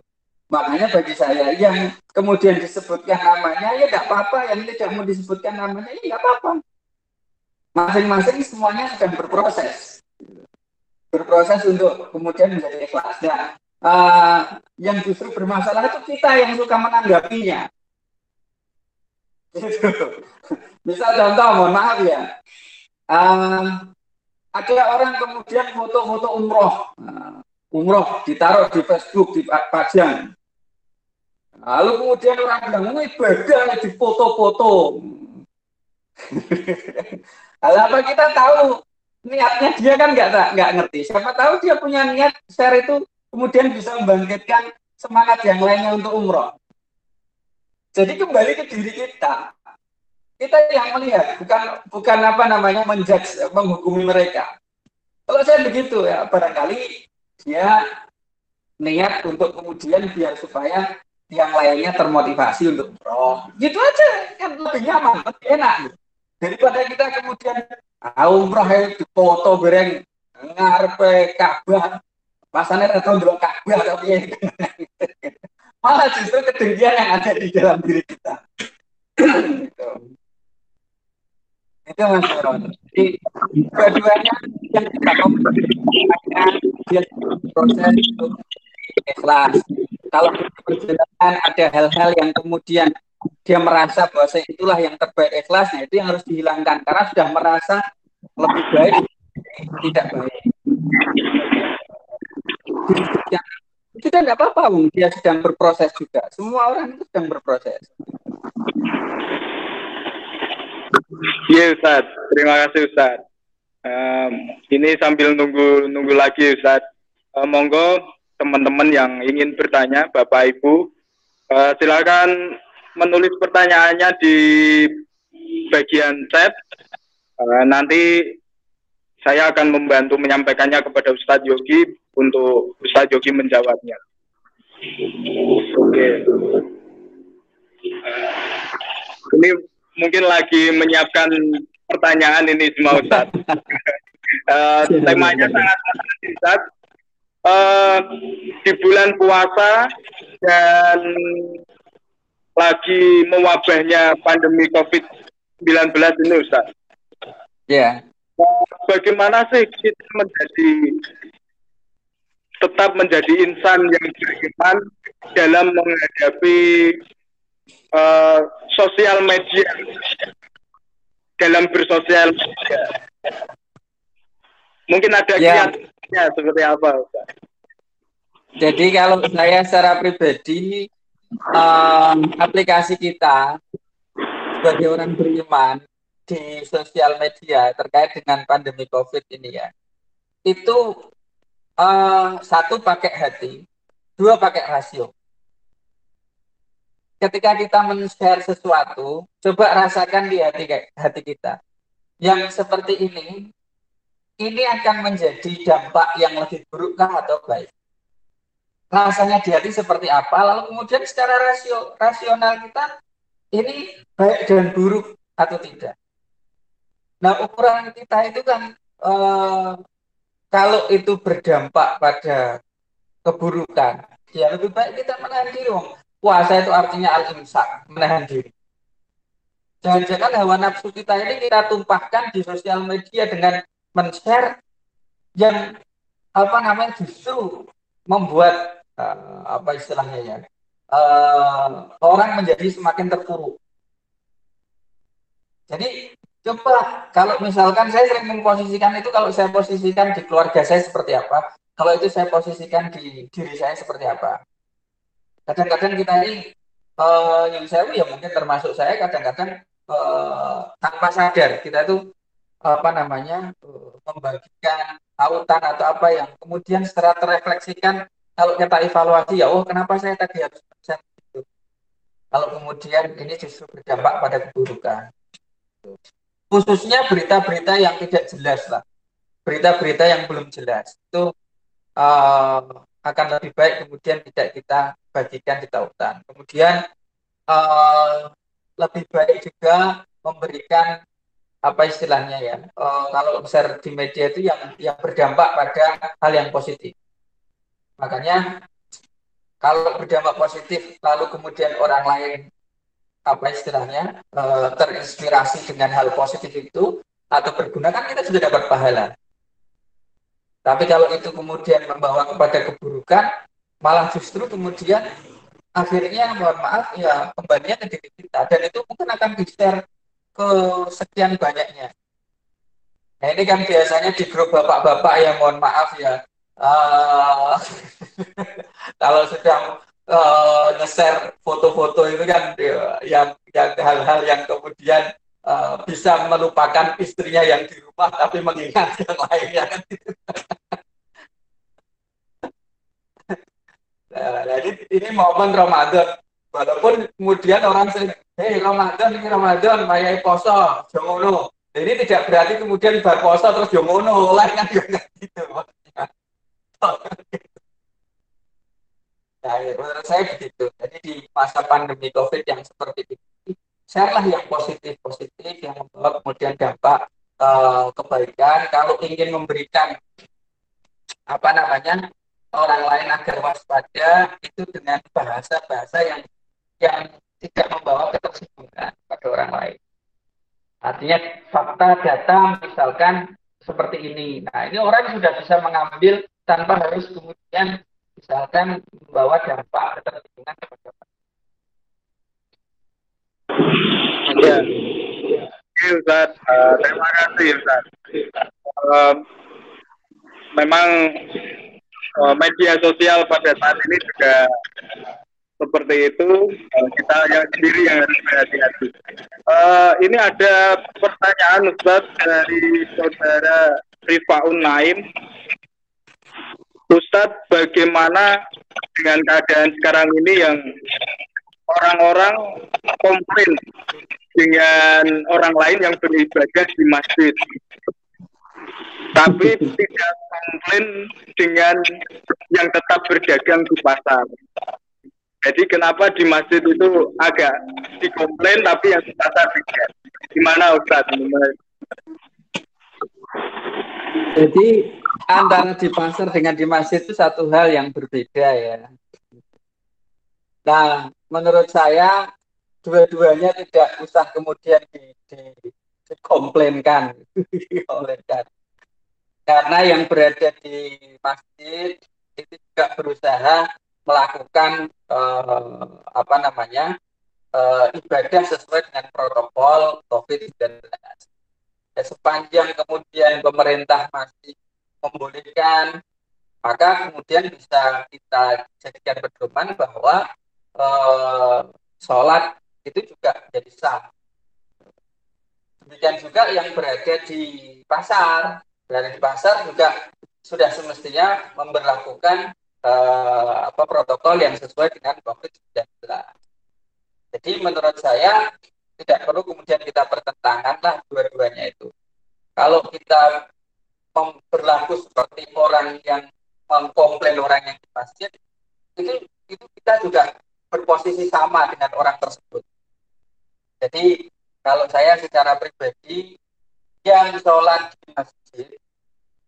Makanya bagi saya yang kemudian disebutkan namanya ya tidak apa-apa. Yang tidak mau disebutkan namanya ya tidak apa-apa. Masing-masing semuanya sedang berproses. Berproses untuk kemudian menjadi ikhlas. Nah uh, yang justru bermasalah itu kita yang suka menanggapinya. Gitu. Misal contoh, mohon maaf ya, uh, ada orang kemudian foto-foto umroh, uh, umroh ditaruh di Facebook, di pajang. Lalu kemudian orang bilang, ini ibadah di foto-foto. Apa kita tahu niatnya dia kan nggak nggak ngerti. Siapa tahu dia punya niat share itu kemudian bisa membangkitkan semangat yang lainnya untuk umroh. Jadi kembali ke diri kita. Kita yang melihat, bukan bukan apa namanya menjudge, menghukumi mereka. Kalau saya begitu ya, barangkali dia niat untuk kemudian biar supaya yang lainnya termotivasi untuk umroh. Gitu aja, kan lebih nyaman, lebih enak. Daripada kita kemudian ah, umroh itu foto bereng ngarepe Ka'bah Rasanya tahu dulu Ka'bah tapi ya. Malah justru kedengkian yang ada di dalam diri kita. gitu. Itu Mas Ron. Jadi kedua-duanya yang kita komunikasikan dia proses itu ikhlas. Kalau perjalanan ada hal-hal yang kemudian dia merasa bahwa itulah yang terbaik ikhlas, nah itu yang harus dihilangkan. Karena sudah merasa lebih baik tidak baik. Itu tidak apa-apa dia sedang berproses juga. Semua orang itu sedang berproses Iya Ustaz, terima kasih Ustaz. Um, ini sambil nunggu nunggu lagi Ustaz. Uh, monggo teman-teman yang ingin bertanya, Bapak Ibu, uh, silakan menulis pertanyaannya di bagian chat. Uh, nanti saya akan membantu menyampaikannya kepada Ustadz Yogi untuk Ustadz Yogi menjawabnya. Oke. Uh, ini mungkin lagi menyiapkan pertanyaan ini semua Ustadz. uh, temanya sangat menarik Ustadz. Uh, di bulan puasa dan lagi mewabahnya pandemi COVID-19 ini Ustaz. Ya. Yeah bagaimana sih kita menjadi tetap menjadi insan yang beriman dalam menghadapi uh, sosial media dalam bersosial media. Mungkin ada ya. kiatnya seperti apa, Jadi kalau saya secara pribadi um, aplikasi kita sebagai orang beriman di sosial media terkait dengan pandemi COVID ini ya, itu uh, satu pakai hati, dua pakai rasio. Ketika kita men-share sesuatu, coba rasakan di hati hati kita. Yang seperti ini, ini akan menjadi dampak yang lebih buruk kah atau baik? Rasanya di hati seperti apa? Lalu kemudian secara rasio, rasional kita ini baik dan buruk atau tidak? Nah, ukuran kita itu kan uh, kalau itu berdampak pada keburukan, ya lebih baik kita menahan diri. Puasa itu artinya al-imsak, menahan diri. Jangan-jangan hawa nafsu kita ini kita tumpahkan di sosial media dengan men-share yang apa namanya justru membuat uh, apa istilahnya ya uh, orang menjadi semakin terpuruk. Jadi coba kalau misalkan saya sering memposisikan itu kalau saya posisikan di keluarga saya seperti apa, kalau itu saya posisikan di diri saya seperti apa. Kadang-kadang kita ini uh, yang saya ya mungkin termasuk saya kadang-kadang uh, tanpa sadar kita itu apa namanya uh, membagikan autan atau apa yang kemudian setelah terrefleksikan kalau kita evaluasi ya oh kenapa saya tadi harus itu kalau kemudian ini justru berdampak pada keburukan. Khususnya berita-berita yang tidak jelas lah. Berita-berita yang belum jelas. Itu uh, akan lebih baik kemudian tidak kita bagikan di tautan. Kemudian uh, lebih baik juga memberikan apa istilahnya ya uh, kalau share di media itu yang yang berdampak pada hal yang positif. Makanya kalau berdampak positif lalu kemudian orang lain apa istilahnya uh, terinspirasi dengan hal positif itu atau berguna kan kita sudah dapat pahala. Tapi kalau itu kemudian membawa kepada keburukan malah justru kemudian akhirnya mohon maaf ya kembalinya ke diri kita. Dan itu mungkin akan share ke sekian banyaknya. Nah ini kan biasanya di grup bapak-bapak yang mohon maaf ya, uh, kalau sedang uh, nge-share foto-foto itu kan ya, yang hal-hal yang kemudian uh, bisa melupakan istrinya yang di rumah tapi mengingat yang lainnya nah, jadi ini momen Ramadan. Walaupun kemudian orang sering hei Ramadan ini Ramadan mayai poso jongono ini tidak berarti kemudian bar poso terus jongono lah kan juga gitu nah ya, menurut saya begitu. Jadi di masa pandemi covid yang seperti ini sharelah yang positif positif yang membawa kemudian dampak uh, kebaikan. Kalau ingin memberikan apa namanya orang lain agar waspada itu dengan bahasa-bahasa yang yang tidak membawa ketersinggungan pada orang lain. Artinya fakta data misalkan seperti ini. Nah ini orang sudah bisa mengambil tanpa harus kemudian misalkan membawa dampak ketersinggungan kepada orang. Ya. Ya, Ustaz. Uh, terima kasih, Ustaz. Uh, memang media sosial pada saat ini juga seperti itu uh, kita yang sendiri yang harus berhati-hati. Uh, ini ada pertanyaan Ustaz dari saudara Rifaun Naim. Ustadz, bagaimana dengan keadaan sekarang ini yang orang-orang komplain dengan orang lain yang beribadah di masjid, tapi tidak komplain dengan yang tetap berdagang di pasar. Jadi kenapa di masjid itu agak dikomplain tapi yang di pasar tidak? Gimana Ustaz? Jadi antara di pasar dengan di masjid itu satu hal yang berbeda ya. Nah, menurut saya dua-duanya tidak usah kemudian di, di, dikomplainkan, dikomplainkan. Karena yang berada di masjid itu juga berusaha melakukan uh, apa namanya uh, ibadah sesuai dengan protokol COVID-19. Ya, sepanjang kemudian pemerintah masih membolehkan, maka kemudian bisa kita jadikan pedoman bahwa uh, sholat itu juga jadi sah. Demikian juga yang berada di pasar, berada di pasar juga sudah semestinya memperlakukan uh, apa protokol yang sesuai dengan COVID-19. Jadi menurut saya tidak perlu kemudian kita pertentangan lah dua-duanya itu. Kalau kita berlaku seperti orang yang mengkomplain orang yang di masjid, itu itu kita juga berposisi sama dengan orang tersebut. Jadi kalau saya secara pribadi yang sholat di masjid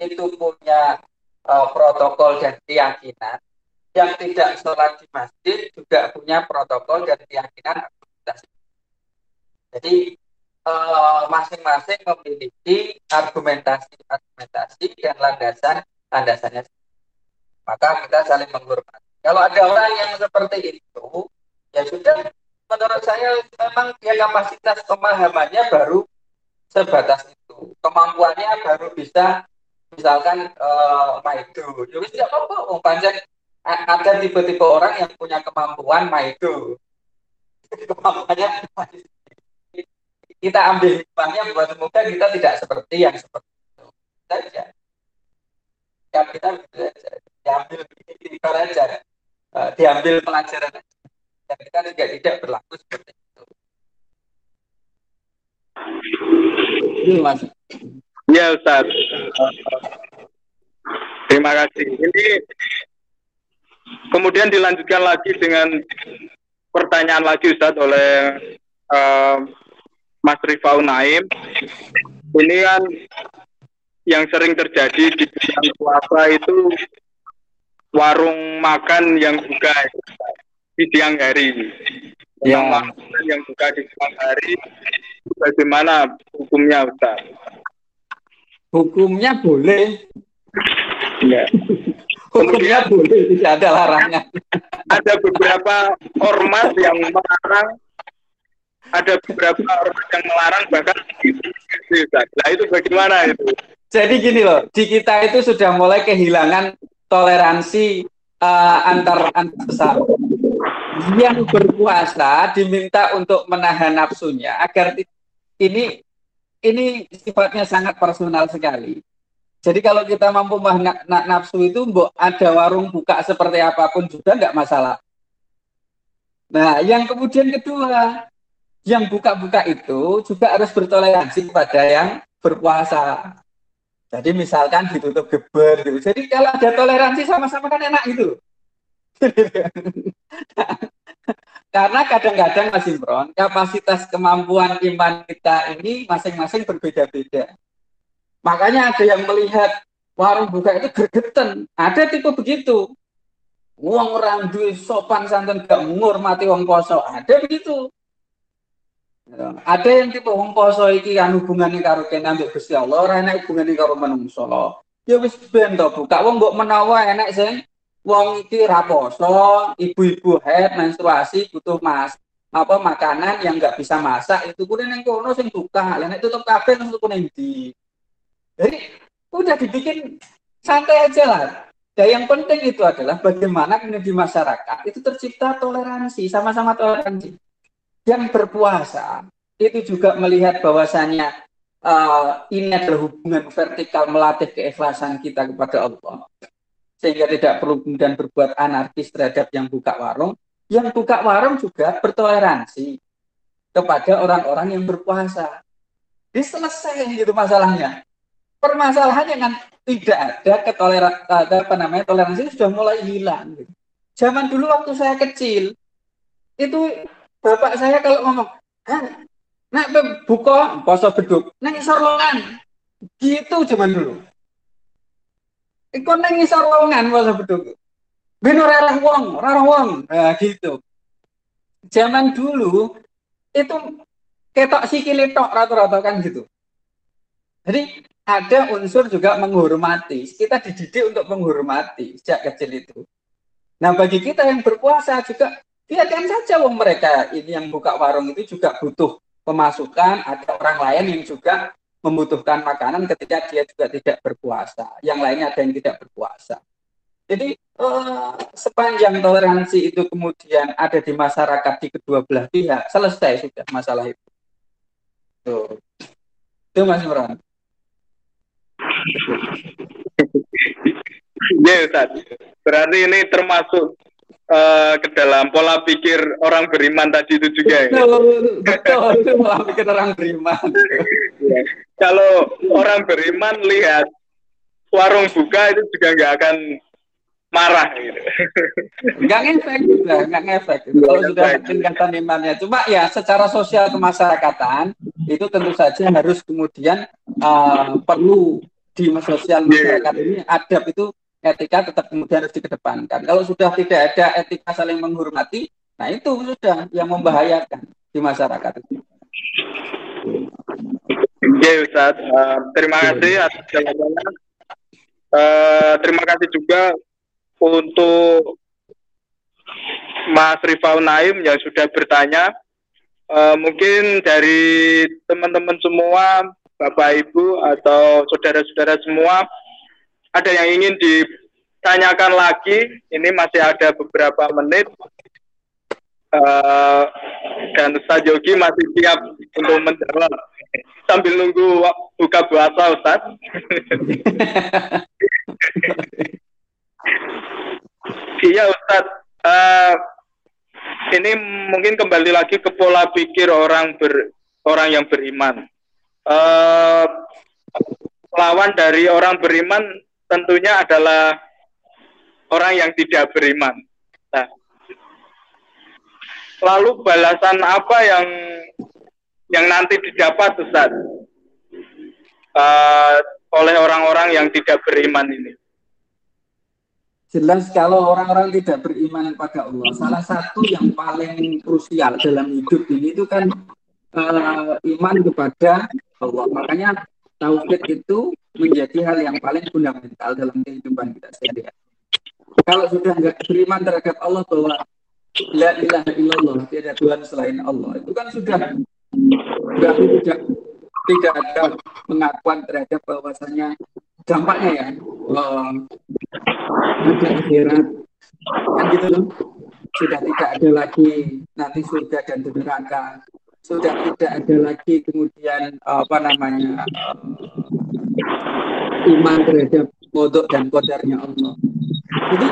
itu punya uh, protokol dan keyakinan yang tidak sholat di masjid juga punya protokol dan keyakinan Jadi eh, masing-masing uh, memiliki argumentasi-argumentasi dan landasan landasannya. Maka kita saling menghormati. Kalau ada orang yang seperti itu, ya sudah menurut saya memang dia kapasitas pemahamannya baru sebatas itu. Kemampuannya baru bisa misalkan uh, maido. Ya tidak apa-apa, panjang ada tipe-tipe orang yang punya kemampuan maido. Kemampuannya kita ambil hikmahnya buat semoga kita tidak seperti yang seperti itu saja. Ya kita diambil ibarat aja, uh, diambil pelajaran dan kita juga tidak berlaku seperti itu. Ini mas. Ya Ustaz. Terima kasih. Ini kemudian dilanjutkan lagi dengan pertanyaan lagi Ustaz oleh uh, Mas Rifau Naim. Ini kan yang sering terjadi di bulan puasa itu warung makan yang buka di siang hari. Ya. Yang makan yang buka di siang hari, bagaimana hukumnya Ustaz? Hukumnya boleh. Ya. Hukumnya boleh, tidak ada larangan. Ada beberapa ormas yang melarang ada beberapa ormas yang melarang bahkan nah itu bagaimana itu jadi gini loh di kita itu sudah mulai kehilangan toleransi uh, antar antar sesama yang berpuasa diminta untuk menahan nafsunya agar ini ini sifatnya sangat personal sekali jadi kalau kita mampu menahan nafsu itu, mbok ada warung buka seperti apa pun juga nggak masalah. Nah, yang kemudian kedua, yang buka-buka itu juga harus bertoleransi kepada yang berpuasa. Jadi misalkan ditutup geber gitu. Jadi kalau ada toleransi sama-sama kan enak itu. Karena kadang-kadang Mas Imron, kapasitas kemampuan iman kita ini masing-masing berbeda-beda. Makanya ada yang melihat warung buka itu gergeten. Ada tipe begitu. Uang orang duit sopan santun gak menghormati uang poso. Ada begitu. Ya. Ada yang tipe wong poso iki kan hubungane karo kene ambek Gusti Allah, ora enak hubungane karo menungso. Ya wis ben buka wong mbok menawa enak sing wong iki ra poso, ibu-ibu head menstruasi butuh mas apa makanan yang nggak bisa masak itu kuwi ning kono sing buka. Lah nek tutup kabeh terus tuku. Jadi udah dibikin santai aja lah. Dan yang penting itu adalah bagaimana di masyarakat itu tercipta toleransi, sama-sama toleransi yang berpuasa itu juga melihat bahwasanya uh, ini adalah hubungan vertikal melatih keikhlasan kita kepada Allah sehingga tidak perlu kemudian berbuat anarkis terhadap yang buka warung yang buka warung juga bertoleransi kepada orang-orang yang berpuasa ini selesai gitu masalahnya permasalahannya kan tidak ada ketoleransi apa namanya toleransi sudah mulai hilang gitu. zaman dulu waktu saya kecil itu bapak saya kalau ngomong, nak buka poso beduk, neng isor Gitu zaman dulu. Ikut neng isor poso beduk. Beno rarah wong, rarah wong. Nah, gitu. Zaman dulu itu ketok sikile tok rata-rata kan gitu. Jadi ada unsur juga menghormati. Kita dididik untuk menghormati sejak kecil itu. Nah, bagi kita yang berpuasa juga biarkan saja wong mereka ini yang buka warung itu juga butuh pemasukan ada orang lain yang juga membutuhkan makanan ketika dia juga tidak berpuasa yang lainnya ada yang tidak berpuasa jadi eh, sepanjang toleransi itu kemudian ada di masyarakat di kedua belah pihak selesai sudah masalah itu Tuh. itu Mas Imran Ya. Berarti ini termasuk uh, ke dalam pola pikir orang beriman tadi itu juga ya. Betul, betul itu pola pikir orang beriman. ya. Kalau orang beriman lihat warung buka itu juga nggak akan marah gitu. Nggak ngefek juga, nggak ngefek. Kalau sudah tingkatan imannya. Cuma ya secara sosial kemasyarakatan itu tentu saja harus kemudian uh, perlu di sosial masyarakat ini adab itu etika tetap kemudian harus dikedepankan. Kalau sudah tidak ada etika saling menghormati, nah itu sudah yang membahayakan di masyarakat. Oke Ustaz, uh, terima kasih atas jawabannya. Uh, terima kasih juga untuk Mas Rifau Naim yang sudah bertanya. Uh, mungkin dari teman-teman semua, Bapak Ibu atau saudara-saudara semua, ada yang ingin ditanyakan lagi. Ini masih ada beberapa menit. Uh, dan Ustaz Yogi masih siap untuk menjawab sambil nunggu buka puasa Ustaz. iya Ustaz, uh, ini mungkin kembali lagi ke pola pikir orang ber orang yang beriman. Uh, lawan dari orang beriman tentunya adalah orang yang tidak beriman. Nah, lalu balasan apa yang yang nanti didapat Ustaz uh, oleh orang-orang yang tidak beriman ini? Jelas kalau orang-orang tidak beriman pada Allah, salah satu yang paling krusial dalam hidup ini itu kan uh, iman kepada Allah. Makanya tauhid itu menjadi hal yang paling fundamental dalam kehidupan kita sehari-hari. Kalau sudah nggak beriman terhadap Allah bahwa la ilaha illallah tidak Tuhan selain Allah, itu kan sudah berarti tidak tidak ada pengakuan terhadap bahwasanya dampaknya ya um, akhirat. Kan gitu loh. Sudah tidak ada lagi nanti surga dan neraka sudah tidak ada lagi kemudian apa namanya iman terhadap kodok dan kodarnya Allah jadi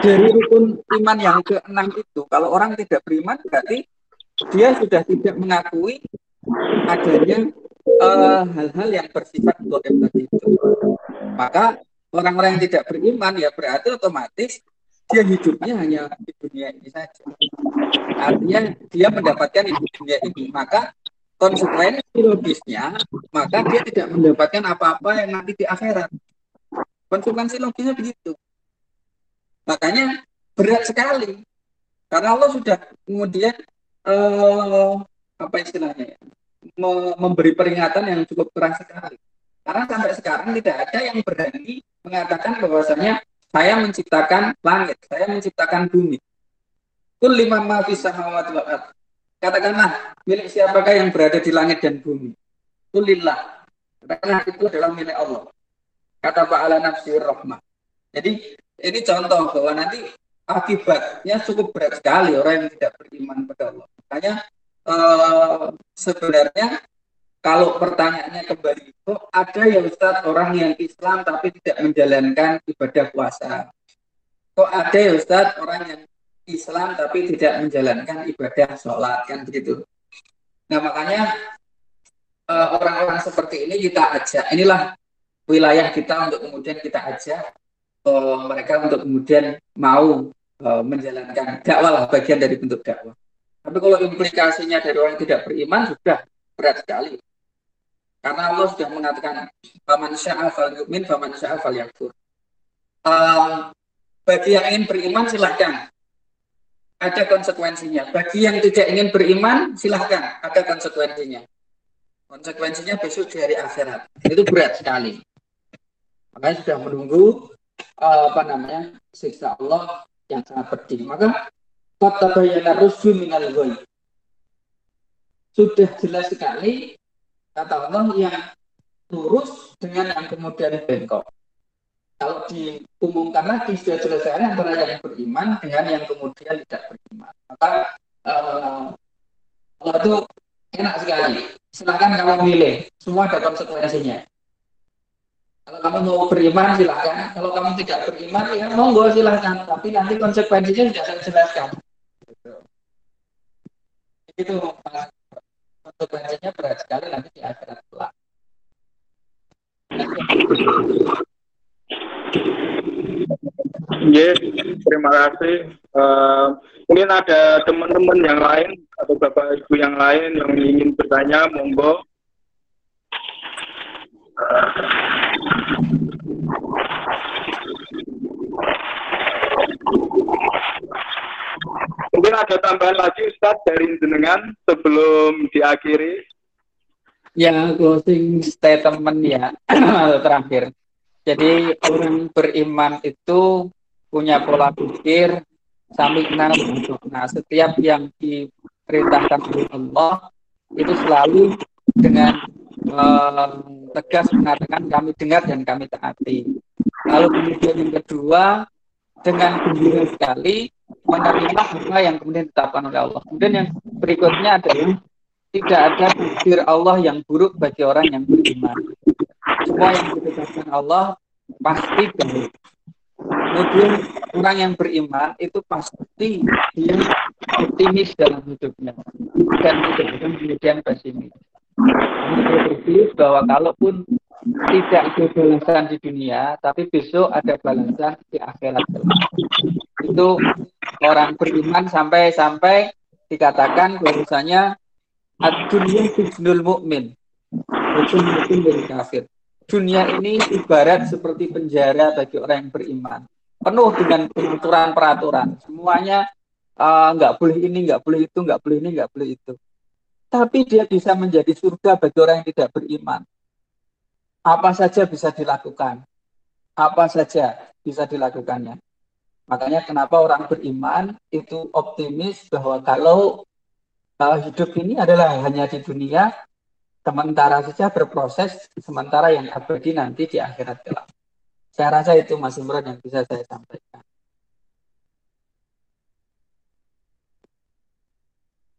dari rukun iman yang keenam itu kalau orang tidak beriman berarti dia sudah tidak mengakui adanya Eh, hal-hal uh, yang bersifat goib tadi itu. Maka orang-orang yang tidak beriman ya berarti otomatis dia hidupnya hanya di dunia ini saja. Artinya dia mendapatkan di dunia ini, maka konsekuensi logisnya, maka dia tidak mendapatkan apa-apa yang nanti di akhirat. Konsekuensi logisnya begitu. Makanya berat sekali. Karena Allah sudah kemudian uh, apa istilahnya ya? memberi peringatan yang cukup keras sekali. Karena sampai sekarang tidak ada yang berani mengatakan bahwasanya saya menciptakan langit, saya menciptakan bumi. Kul lima ma samawati wal Katakanlah, milik siapakah yang berada di langit dan bumi? Kulillah. Katakanlah itu adalah milik Allah. Kata Pak Ala Nafsi Rahmah. Jadi ini contoh bahwa nanti akibatnya cukup berat sekali orang yang tidak beriman pada Allah. Makanya uh, sebenarnya kalau pertanyaannya kembali itu ada ya Ustadz orang yang Islam tapi tidak menjalankan ibadah puasa. Kok ada ya Ustadz orang yang Islam tapi tidak menjalankan ibadah sholat kan begitu. Nah makanya eh, orang-orang seperti ini kita ajak. Inilah wilayah kita untuk kemudian kita ajak uh, mereka untuk kemudian mau uh, menjalankan dakwah lah bagian dari bentuk dakwah. Tapi kalau implikasinya dari orang yang tidak beriman sudah berat sekali. Karena Allah sudah mengatakan faman sya'a fal yu'min faman sya'a fal yakfur. Uh, bagi yang ingin beriman silahkan ada konsekuensinya. Bagi yang tidak ingin beriman silahkan ada konsekuensinya. Konsekuensinya besok di hari akhirat. Itu berat sekali. Makanya sudah menunggu uh, apa namanya siksa Allah yang sangat pedih. Maka Fatabayana rusyu minal ghoy. Sudah jelas sekali kata Allah yang lurus dengan yang kemudian bengkok. Kalau diumumkan lagi sudah sekali antara yang beriman dengan yang kemudian tidak beriman. Maka uh, Allah itu enak sekali. Silahkan kamu milih. Semua ada konsekuensinya. Kalau kamu mau beriman silahkan. Kalau kamu tidak beriman ya monggo silahkan. Tapi nanti konsekuensinya sudah saya jelaskan itu konsekuensinya berat sekali nanti di akhirat kelak. Yes, terima kasih. Uh, mungkin ada teman-teman yang lain atau bapak ibu yang lain yang ingin bertanya, monggo. Mungkin ada tambahan lagi Ustaz dari jenengan sebelum diakhiri. Ya, closing statement ya terakhir. Jadi orang beriman itu punya pola pikir Sami'na Nah, setiap yang diperintahkan oleh Allah itu selalu dengan uh, tegas mengatakan kami dengar dan kami taati. Lalu kemudian yang kedua dengan gembira sekali menerima apa yang kemudian ditetapkan oleh Allah. Kemudian yang berikutnya adalah tidak ada takdir Allah yang buruk bagi orang yang beriman. Semua yang ditetapkan Allah pasti baik. Kemudian orang yang beriman itu pasti dia optimis dalam hidupnya dan tidak kemudian pesimis. Berpikir bahwa kalaupun tidak ada balasan di dunia, tapi besok ada balasan di akhirat. Itu orang beriman sampai-sampai dikatakan bahwasanya dunia sijnul mukmin. Mungkin dari kafir. Dunia ini ibarat seperti penjara bagi orang yang beriman. Penuh dengan peraturan-peraturan. Semuanya uh, nggak boleh ini, nggak boleh itu, nggak boleh ini, nggak boleh itu. Tapi dia bisa menjadi surga bagi orang yang tidak beriman. Apa saja bisa dilakukan. Apa saja bisa dilakukannya. Makanya kenapa orang beriman itu optimis bahwa kalau uh, hidup ini adalah hanya di dunia, sementara saja berproses, sementara yang abadi nanti di akhirat kelak. Saya rasa itu Mas Imran yang bisa saya sampaikan.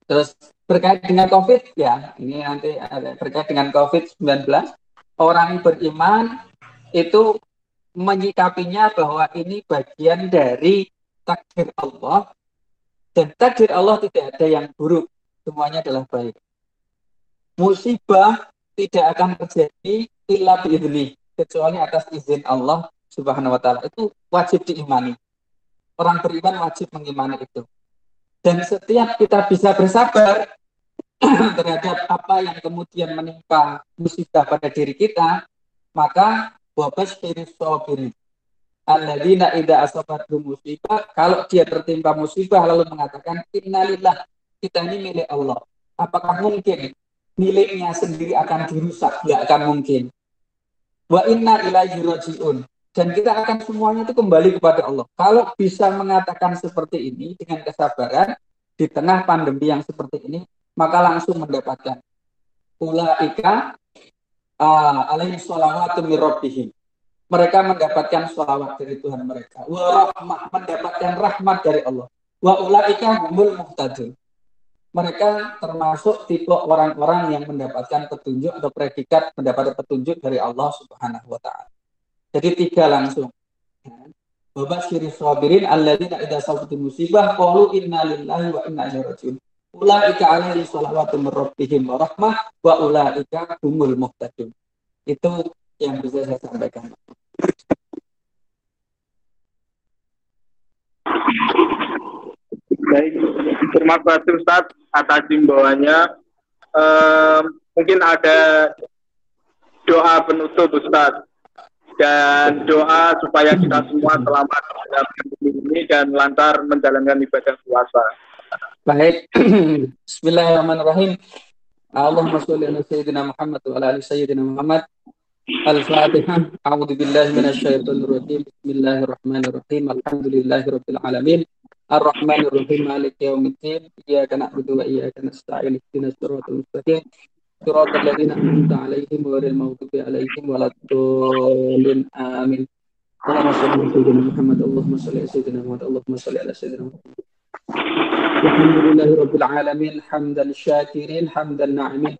Terus berkait dengan COVID ya, ini nanti ada berkait dengan COVID-19, orang beriman itu menyikapinya bahwa ini bagian dari takdir Allah dan takdir Allah tidak ada yang buruk, semuanya adalah baik. Musibah tidak akan terjadi illa biizni, kecuali atas izin Allah Subhanahu wa taala. Itu wajib diimani. Orang beriman wajib mengimani itu. Dan setiap kita bisa bersabar terhadap apa yang kemudian menimpa musibah pada diri kita, maka wabas sabirin. Alladzina idza asabatu musibah, kalau dia tertimpa musibah lalu mengatakan innalillah, kita ini milik Allah. Apakah mungkin miliknya sendiri akan dirusak? Tidak akan mungkin. Wa inna ilaihi rajiun dan kita akan semuanya itu kembali kepada Allah. Kalau bisa mengatakan seperti ini dengan kesabaran di tengah pandemi yang seperti ini, maka langsung mendapatkan ulaika uh, alaihi. Mereka mendapatkan salawat dari Tuhan mereka. Wa rahmah, mendapatkan rahmat dari Allah. Wa ulaika humul muhtadun. Mereka termasuk tipe orang-orang yang mendapatkan petunjuk atau predikat mendapatkan petunjuk dari Allah Subhanahu wa taala. Jadi tiga langsung. Bapak syiri sabirin alladzina idza musibah qalu inna lillahi wa inna ilaihi rajiun. Ulaika alaihi salawatu min rabbihim wa rahmah wa ulaika humul muhtadun. Itu yang bisa saya sampaikan. Baik, terima kasih Ustaz atas himbauannya. Uh, mungkin ada doa penutup Ustaz dan doa supaya kita semua selamat dalam ini dan lancar menjalankan ibadah puasa. Baik. Bismillahirrahmanirrahim. Allahumma sholli ala sayyidina Muhammad wa ala ali sayyidina Muhammad. Al-Fatihah. A'udzu billahi minasyaitonir rajim. Bismillahirrahmanirrahim. Alhamdulillahi rabbil alamin. Ar-Rahmanir Rahim Maliki yaumiddin. Iyyaka na'budu wa iyyaka nasta'in. Ihdinas siratal mustaqim. صراط الذين أنعمت عليهم غير المغضوب عليهم ولا الضالين آمين اللهم صل على سيدنا محمد اللهم صل على سيدنا محمد اللهم صل على سيدنا محمد الحمد لله رب العالمين حمدا الشاكرين حمدا الناعمين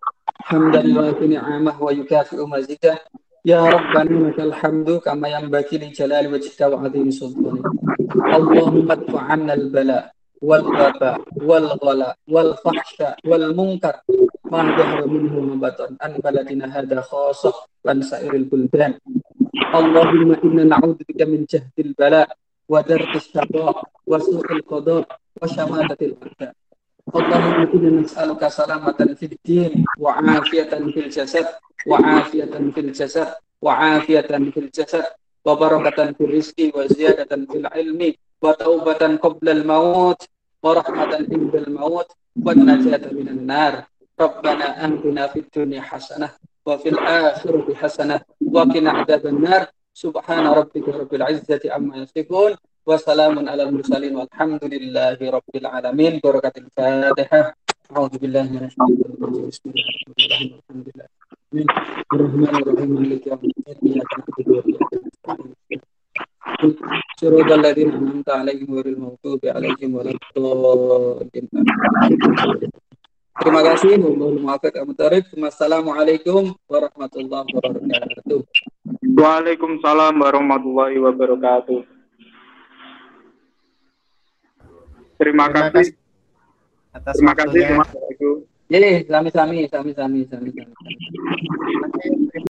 حمدا يوافي نعمه ويكافئ مزيده. يا ربنا لك الحمد كما ينبغي لجلال وجهك وعظيم سلطانك. اللهم ادفع عنا البلاء والوباء والغلاء والفحشاء والمنكر. ما ظهر منه وما بطن. عن بلدنا هذا خاصة وعن سائر البلدان. اللهم إنا نعوذ بك من جهد البلاء ودرك الشقاء وسوء القضاء وشماتة الأعداء اللهم إنا نسألك سلامة في الدين وعافية في الجسد وعافية في الجسد وعافية في الجسد وبركة في الرزق وزيادة في العلم وتوبة قبل الموت ورحمة عند الموت والنجاة من النار ربنا آتنا في الدنيا حسنة وفي الآخرة حسنة وقنا عذاب النار سبحان ربك رب العزة عما يصفون Wassalamun ala mursalin walhamdulillahi rabbil alamin. Barakatil Fatihah. A'udzu billahi minasyaitonir rajim. Bismillahirrahmanirrahim. Alhamdulillah. Bismillahirrahmanirrahim. Maliki yaumiddin. Iyyaka na'budu wa iyyaka nasta'in. Siratal ladzina an'amta 'alaihim ghairil maghdubi 'alaihim waladdallin. Terima kasih. Wassalamualaikum warahmatullahi wabarakatuh. Waalaikumsalam warahmatullahi wabarakatuh. Terima, Terima kasih. kasih atas Terima kasih. Assalamualaikum. Jadi, sami-sami, sami-sami, sami-sami. Terima kasih.